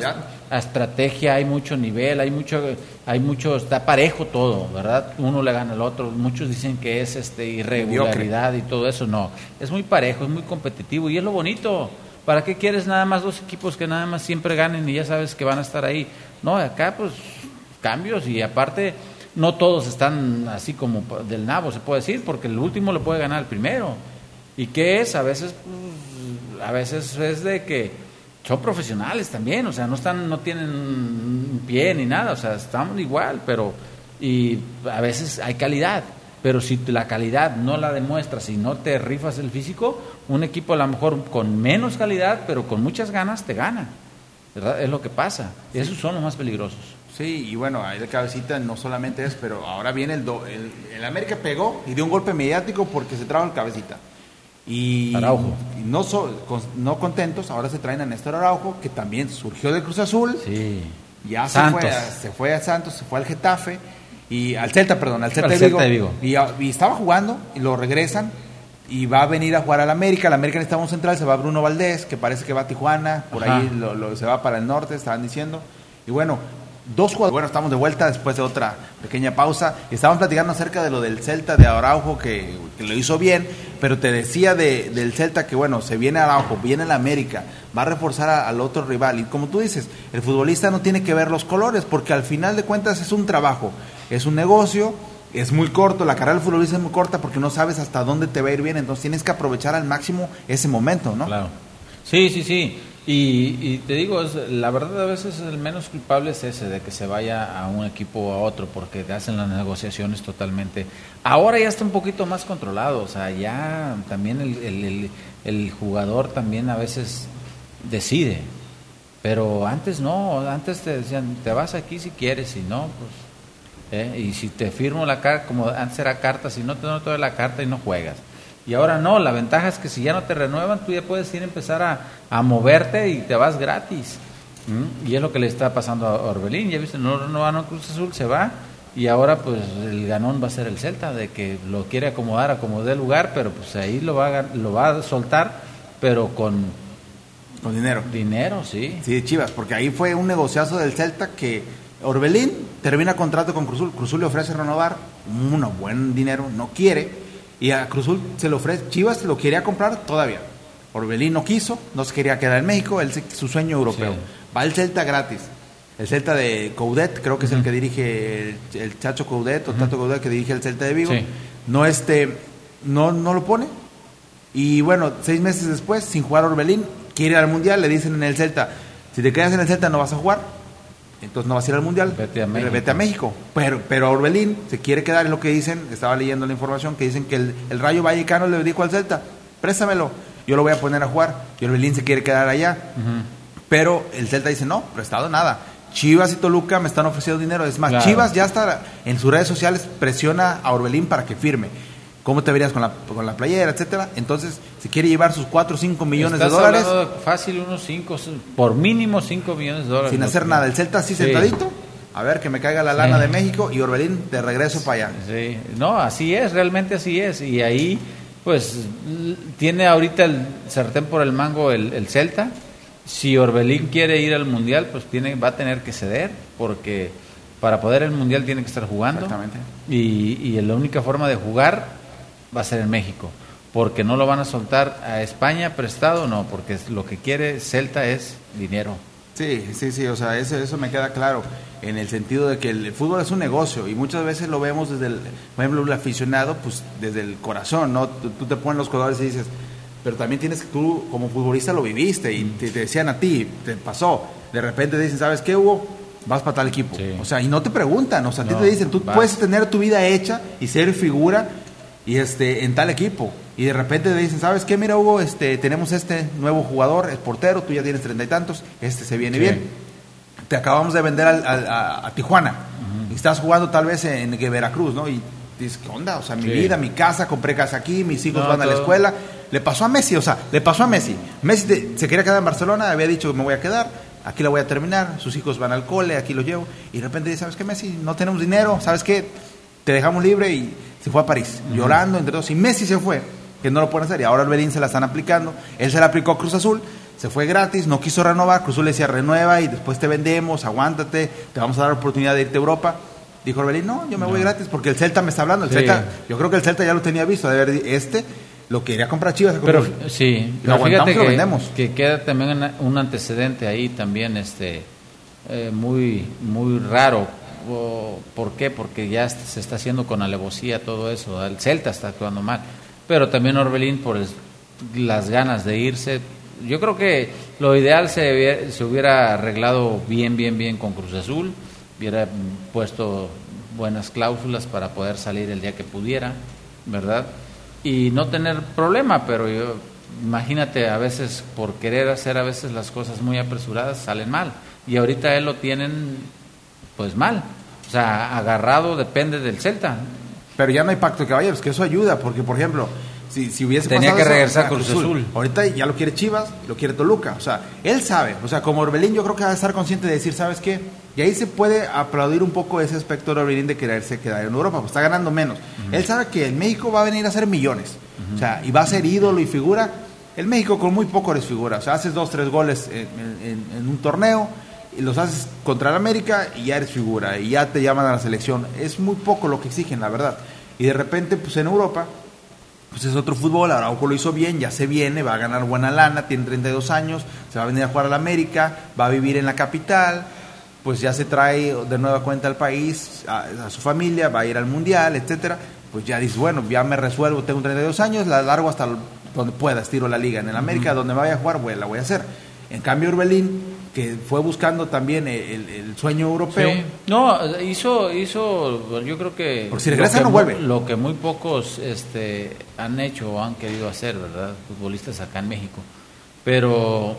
estrategia, hay mucho nivel, hay mucho, hay mucho, está parejo todo, ¿verdad? Uno le gana al otro. Muchos dicen que es este irregularidad y todo eso. No, es muy parejo, es muy competitivo y es lo bonito. ¿Para qué quieres nada más dos equipos que nada más siempre ganen y ya sabes que van a estar ahí? No, acá pues cambios y aparte no todos están así como del nabo, se puede decir, porque el último le puede ganar al primero. ¿Y qué es? A veces, pues, a veces es de que son profesionales también, o sea, no están, no tienen pie ni nada, o sea, estamos igual, pero y a veces hay calidad, pero si la calidad no la demuestras y no te rifas el físico, un equipo a lo mejor con menos calidad, pero con muchas ganas te gana. ¿verdad? Es lo que pasa. Esos son los más peligrosos. Sí, y bueno, ahí de cabecita no solamente es, pero ahora viene el, el, el América pegó y dio un golpe mediático porque se trajo el cabecita. Y, no, no contentos, ahora se traen a Néstor Araujo, que también surgió de Cruz Azul. Sí. Ya se fue, a, se fue, a, Santos, se fue al Getafe, y al Celta, perdón, al Celta, de Vigo. Y, estaba jugando y lo regresan y va a venir a jugar al América. El América necesita un central, se va Bruno Valdés, que parece que va a Tijuana, por ahí lo, se va para el norte, estaban diciendo. Y bueno, dos jugadores. Bueno, estamos de vuelta después de otra pequeña pausa. Y estábamos platicando acerca de lo del Celta de Araujo, que, lo hizo bien, pero te decía de, del Celta que, bueno, se viene Araujo, viene el América, va a reforzar al otro rival. Y como tú dices, el futbolista no tiene que ver los colores, porque al final de cuentas es un trabajo, es un negocio. Es muy corto, la carrera del futbolista es muy corta porque no sabes hasta dónde te va a ir bien, entonces tienes que aprovechar al máximo ese momento, ¿no? Claro. Sí, sí, sí. Y, te digo, la verdad a veces el menos culpable es ese, de que se vaya a un equipo o a otro, porque te hacen las negociaciones totalmente. Ahora ya está un poquito más controlado, o sea, ya también el, el, jugador también a veces decide, pero antes no, antes te decían, te vas aquí si quieres, si no, pues, ¿eh? y si te firmo la carta, como antes era carta, si no te doy la carta y no juegas. Y ahora no, la ventaja es que si ya no te renuevan, tú ya puedes ir a empezar a, a moverte y te vas gratis. ¿Mm? Y es lo que le está pasando a Orbelín. Ya viste, no renovan a Cruz Azul, se va. Y ahora pues el ganón va a ser el Celta, de que lo quiere acomodar a como dé lugar, pero pues ahí lo va, a, lo va a soltar, pero con... Con dinero. Dinero, sí. Sí, Chivas, porque ahí fue un negociazo del Celta que Orbelín termina contrato con Cruzul. Cruzul le ofrece renovar, un buen dinero, no quiere y a Cruzul se lo ofrece, Chivas lo quería comprar todavía. Orbelín no quiso, no se quería quedar en México, él, su sueño europeo. Va el Celta gratis. El Celta de Coudet, creo que es el que dirige el, Chacho Coudet o Tato Coudet que dirige el Celta de Vigo. No este no no lo pone. Y bueno, seis meses después, sin jugar Orbelín, quiere ir al Mundial, le dicen en el Celta, si te quedas en el Celta no vas a jugar entonces no vas a ir al mundial. Vete a México. Vete a México. Pero, pero Orbelín se quiere quedar, es lo que dicen, estaba leyendo la información, que dicen que el, Rayo Vallecano le dijo al Celta, préstamelo, yo lo voy a poner a jugar. Y Orbelín se quiere quedar allá. Pero el Celta dice, no, prestado nada. Chivas y Toluca me están ofreciendo dinero. Es más, Chivas ya está en sus redes sociales, presiona a Orbelín para que firme cómo te verías con la, con la playera, etcétera. Entonces, si quiere llevar sus 4 o 5 millones de dólares. fácil, unos 5, por mínimo 5 millones de dólares. Sin hacer nada. El Celta así sentadito. A ver, que me caiga la lana de México y Orbelín de regreso para allá. Sí, no, así es, realmente así es. Y ahí, pues, tiene ahorita el sartén por el mango el, el Celta. Si Orbelín quiere ir al Mundial, pues tiene, va a tener que ceder, porque para poder el Mundial tiene que estar jugando. Exactamente. Y, y la única forma de jugar va a ser en México, porque no lo van a soltar a España prestado, no, porque lo que quiere Celta es dinero. Sí, sí, sí, o sea, eso, eso me queda claro, en el sentido de que el, fútbol es un negocio y muchas veces lo vemos desde el, por ejemplo, el aficionado, pues desde el corazón, ¿no? Tú, te pones los jugadores y dices, pero también tienes que tú como futbolista lo viviste y te, decían a ti, te pasó, de repente te dicen, ¿sabes qué, Hugo? Vas para tal equipo. O sea, y no te preguntan, o sea, a ti te dicen, tú puedes tener tu vida hecha y ser figura y este en tal equipo. Y de repente te dicen sabes qué mira Hugo este tenemos este nuevo jugador es portero tú ya tienes treinta y tantos este se viene bien. Te acabamos de vender a, Tijuana. Y estás jugando tal vez en, Veracruz no y dices qué onda o sea mi vida mi casa compré casa aquí mis hijos van a la escuela le pasó a Messi o sea le pasó a Messi. Messi se quería quedar en Barcelona había dicho que me voy a quedar aquí la voy a terminar sus hijos van al cole aquí lo llevo y de repente dice sabes qué Messi no tenemos dinero sabes qué te dejamos libre y se fue a París, llorando entre todos. Y Messi se fue, que no lo pueden hacer. Y ahora Belín se la están aplicando. Él se la aplicó a Cruz Azul, se fue gratis, no quiso renovar. Cruz Azul le decía, renueva y después te vendemos, aguántate, te vamos a dar oportunidad de irte a Europa. Dijo Orbelín, no, yo me voy gratis porque el Celta me está hablando. El Celta, yo creo que el Celta ya lo tenía visto, de ver, este lo quería comprar Chivas. Pero sí, lo fíjate que, vendemos. que queda también un antecedente ahí también este eh, muy muy raro ¿Por qué? Porque ya se está haciendo con alevosía todo eso. El Celta está actuando mal. Pero también Orbelín por las ganas de irse. Yo creo que lo ideal se, se hubiera arreglado bien, bien, bien con Cruz Azul. Hubiera puesto buenas cláusulas para poder salir el día que pudiera, ¿verdad? Y no tener problema, pero yo, imagínate, a veces por querer hacer a veces las cosas muy apresuradas salen mal. Y ahorita él lo tienen pues mal. O sea, agarrado depende del Celta. Pero ya no hay pacto de caballeros, que eso ayuda, porque por ejemplo, si, si hubiese Tenía que regresar con Cruz Azul. Ahorita ya lo quiere Chivas, lo quiere Toluca. O sea, él sabe. O sea, como Orbelín yo creo que va a estar consciente de decir, ¿sabes qué? Y ahí se puede aplaudir un poco ese aspecto de Orbelín de quererse quedar en Europa, pues está ganando menos. Él sabe que en México va a venir a hacer millones. O sea, y va a ser ídolo y figura. El México con muy poco eres figura. O sea, haces dos, tres goles en un torneo los haces contra el América y ya eres figura y ya te llaman a la selección. Es muy poco lo que exigen, la verdad. Y de repente, pues en Europa, pues es otro fútbol. Araujo lo hizo bien, ya se viene, va a ganar buena lana, tiene 32 años, se va a venir a jugar al América, va a vivir en la capital, pues ya se trae de nueva cuenta al país, a, su familia, va a ir al mundial, etcétera. Pues ya dices, bueno, ya me resuelvo, tengo 32 años, la largo hasta donde pueda, estiro la liga. En el América, donde me vaya a jugar, pues la voy a hacer. En cambio, Urbelín que fue buscando también el, sueño europeo. No, hizo, hizo, yo creo que... Por si regresa no vuelve. Lo que muy pocos este, han hecho o han querido hacer, ¿verdad? Futbolistas acá en México. Pero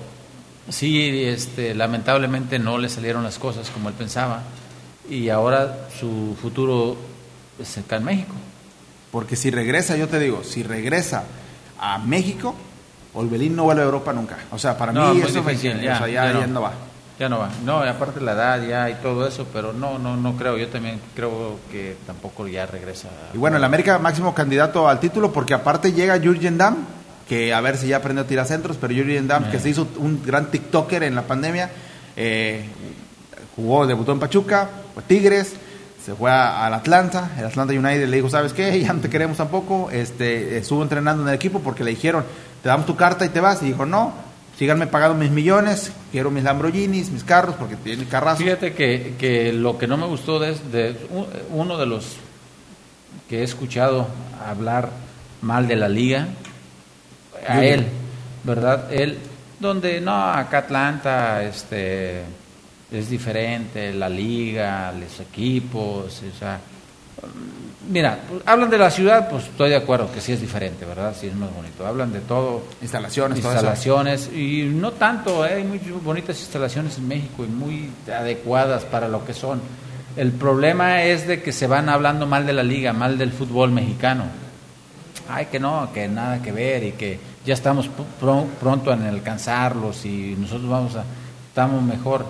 sí, este, lamentablemente no le salieron las cosas como él pensaba y ahora su futuro es acá en México. Porque si regresa, yo te digo, si regresa a México, Olbelín no vuelve a Europa nunca. O sea, para mí eso difícil, ya, o sea, ya, no. va. Ya no va. No, aparte la edad ya y todo eso, pero no, no, no creo. Yo también creo que tampoco ya regresa. Y bueno, el América máximo candidato al título, porque aparte llega Jurgen Damm, que a ver si ya aprendió a tirar centros, pero Jurgen Damm, que eh. se hizo un gran TikToker en la pandemia, eh, jugó, debutó en Pachuca, Tigres, se fue al Atlanta, el Atlanta United le dijo, ¿sabes qué? Ya no te queremos tampoco. Este, estuvo entrenando en el equipo porque le dijeron, te damos tu carta y te vas. Y dijo, no, síganme pagando mis millones, quiero mis Lamborghinis, mis carros, porque tiene carrazo. Fíjate que, que lo que no me gustó de, de, uno de los que he escuchado hablar mal de la liga, a él, ¿verdad? Él, donde no, acá Atlanta, este es diferente, la liga, los equipos, o sea, Mira, hablan de la ciudad, pues estoy de acuerdo que sí es diferente, ¿verdad? Sí es más bonito. Hablan de todo. Instalaciones, instalaciones y no tanto, ¿eh? hay muy bonitas instalaciones en México y muy adecuadas para lo que son. El problema es de que se van hablando mal de la liga, mal del fútbol mexicano. Ay, que no, que nada que ver y que ya estamos pronto en alcanzarlos y nosotros vamos a, estamos mejor.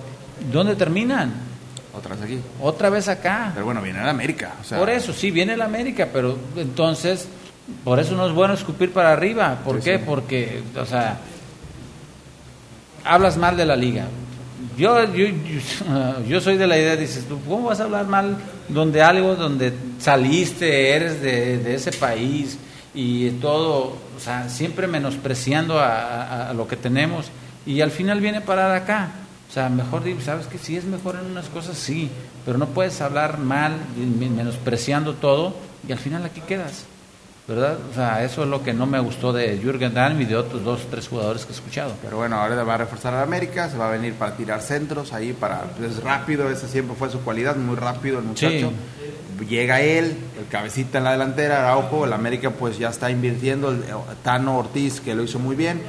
¿Dónde terminan? Otra vez aquí. Otra vez acá. Pero bueno, viene la América. Por eso, sí, viene la América, pero entonces, por eso no es bueno escupir para arriba. ¿Por qué? Porque, o sea, hablas mal de la liga. Yo, yo, yo, soy de la idea, dices, ¿cómo vas a hablar mal donde algo, donde saliste, eres de, de ese país y todo, o sea, siempre menospreciando a, a, lo que tenemos y al final viene parar acá? O sea, mejor, ¿sabes que Si es mejor en unas cosas, sí, pero no puedes hablar mal, menospreciando todo y al final aquí quedas. ¿verdad? O sea, eso es lo que no me gustó de Jürgen Damm y de otros dos o tres jugadores que he escuchado. Pero bueno, ahora va a reforzar a América, se va a venir para tirar centros ahí, para es rápido, ese siempre fue su cualidad, muy rápido el muchacho. Llega él, el cabecita en la delantera, Araujo, el América pues ya está invirtiendo, el Tano Ortiz que lo hizo muy bien,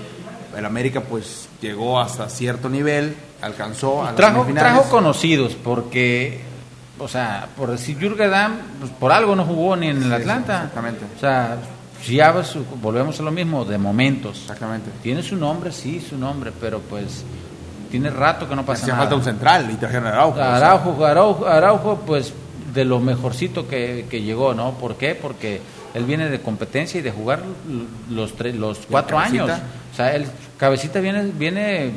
el América pues llegó hasta cierto nivel, alcanzó a trajo, trajo conocidos porque o sea, por decir Jürgen Damm, pues por algo no jugó ni en el Atlanta. exactamente. O sea, si ya volvemos a lo mismo, de momentos. Exactamente. Tiene su nombre, sí, su nombre, pero pues tiene rato que no pasa nada. falta un central y trajeron Araujo. Araujo, Araujo, Araujo, pues de lo mejorcito que, que, llegó, ¿no? ¿Por qué? Porque él viene de competencia y de jugar los tres, los cuatro años. O sea, el cabecita viene, viene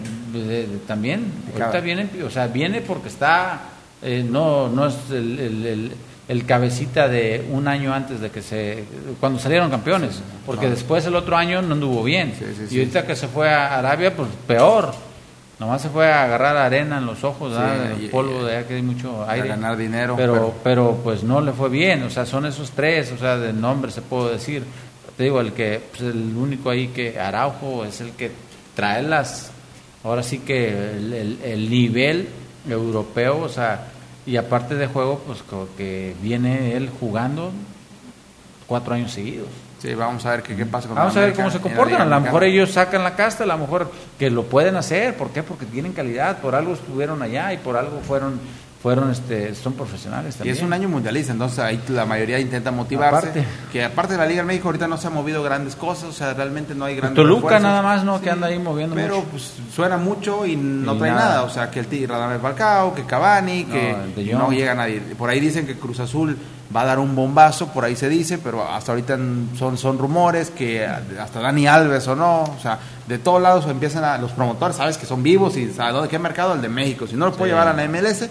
también, ahorita viene, o sea, viene porque está eh, no, no es el, el, cabecita de un año antes de que se. cuando salieron campeones, porque después el otro año no anduvo bien. y ahorita que se fue a Arabia, pues peor. Nomás se fue a agarrar arena en los ojos, el polvo de allá que hay mucho aire. ganar dinero. Pero, pero, pues no le fue bien, o sea, son esos tres, o sea, de nombre se puedo decir. Te digo, el que, pues el único ahí que Araujo es el que trae las, ahora sí que el, el nivel europeo, o sea, y aparte de juego, pues que viene él jugando cuatro años seguidos. Sí, vamos a ver qué, qué pasa con Vamos a ver cómo se comportan. A lo mejor ellos sacan la casta, a lo mejor que lo pueden hacer. ¿Por qué? Porque tienen calidad, por algo estuvieron allá y por algo fueron fueron este son profesionales también. Y es un año mundialista, entonces ahí la mayoría intenta motivarse. Que aparte de la Liga de México ahorita no se ha movido grandes cosas, o sea, realmente no hay grandes Toluca nada más, ¿no? que anda ahí moviendo Pero pues suena mucho y no trae nada. o sea, que el Tigre Radamés Falcao, que Cavani, que no llega nadie. Por ahí dicen que Cruz Azul va a dar un bombazo, por ahí se dice, pero hasta ahorita son, son rumores que hasta Dani Alves o no, o sea, de todos lados empiezan a, los promotores, sabes que son vivos y ¿sabes de qué mercado? El de México. Si no lo puede llevar a la MLS,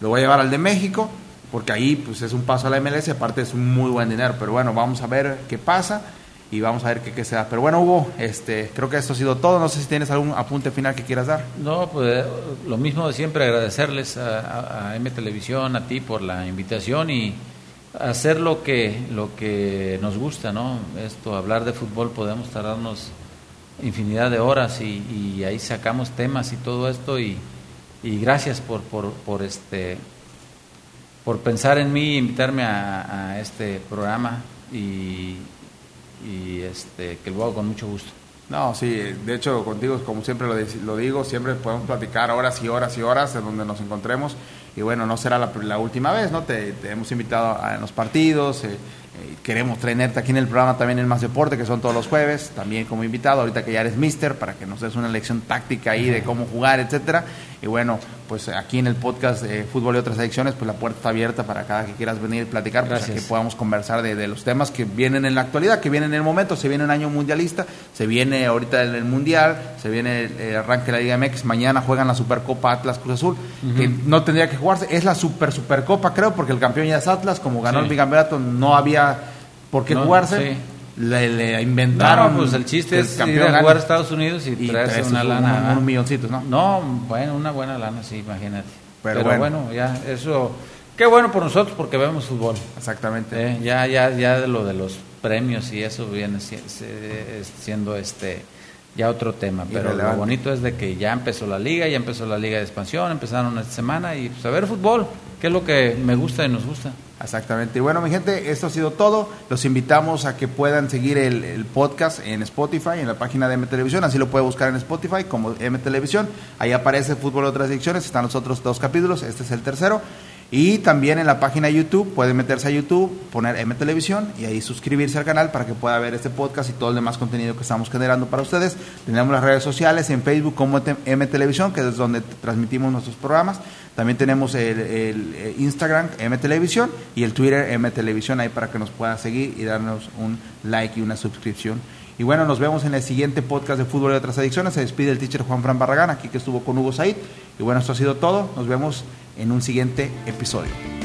lo voy a llevar al de México, porque ahí pues es un paso a la MLS, aparte es un muy buen dinero, pero bueno, vamos a ver qué pasa y vamos a ver qué, qué se da. Pero bueno, Hugo, este, creo que esto ha sido todo. No sé si tienes algún apunte final que quieras dar. No, pues lo mismo de siempre, agradecerles a, M Televisión, a ti por la invitación y hacer lo que, lo que nos gusta, ¿no? Esto, hablar de fútbol, podemos tardarnos infinidad de horas y, y ahí sacamos temas y todo esto y y gracias por, por, por, este, por pensar en mí, invitarme a, este programa y, y, este, que lo hago con mucho gusto. No, sí, de hecho contigo, como siempre lo, lo, digo, siempre podemos platicar horas y horas y horas en donde nos encontremos y bueno, no será la, la última vez, ¿no? Te, hemos invitado a, los partidos, eh, eh, queremos tenerte aquí en el programa también en Más Deporte, que son todos los jueves, también como invitado, ahorita que ya eres mister, para que nos des una lección táctica ahí de cómo jugar, etcétera. Y bueno, pues aquí en el podcast de Fútbol y otras adicciones, pues la puerta está abierta para cada que quieras venir y platicar, para que podamos conversar de, los temas que vienen en la actualidad, que vienen en el momento. Se viene un año mundialista, se viene ahorita el, Mundial, se viene el, arranque de la Liga MX, mañana juegan la Supercopa Atlas Cruz Azul, que no tendría que jugarse, es la Super Supercopa creo, porque el campeón ya es Atlas, como ganó el bicampeonato, no había por qué jugarse le, inventaron. pues el chiste es ir a jugar a Estados Unidos y, traerse una lana. Un, milloncito, ¿no? No, bueno, una buena lana, sí, imagínate. Pero, bueno. ya, eso. Qué bueno por nosotros porque vemos fútbol. Exactamente. Eh, ya, ya, ya de lo de los premios y eso viene siendo este ya otro tema. Pero lo bonito es de que ya empezó la liga, ya empezó la liga de expansión, empezaron esta semana y pues a ver fútbol, que es lo que me gusta y nos gusta. Exactamente. Y bueno, mi gente, esto ha sido todo. Los invitamos a que puedan seguir el, podcast en Spotify, en la página de M Televisión. Así lo puede buscar en Spotify como M Televisión. Ahí aparece Fútbol de otras secciones. Están los otros dos capítulos. Este es el tercero. Y también en la página de YouTube, pueden meterse a YouTube, poner M Televisión y ahí suscribirse al canal para que pueda ver este podcast y todo el demás contenido que estamos generando para ustedes. Tenemos las redes sociales en Facebook como M Televisión, que es donde transmitimos nuestros programas. También tenemos el, el, Instagram M Televisión y el Twitter M Televisión ahí para que nos puedan seguir y darnos un like y una suscripción. Y bueno, nos vemos en el siguiente podcast de Fútbol y otras adicciones. Se despide el teacher Juan Fran Barragán, aquí que estuvo con Hugo Said. Y bueno, esto ha sido todo. Nos vemos en un siguiente episodio.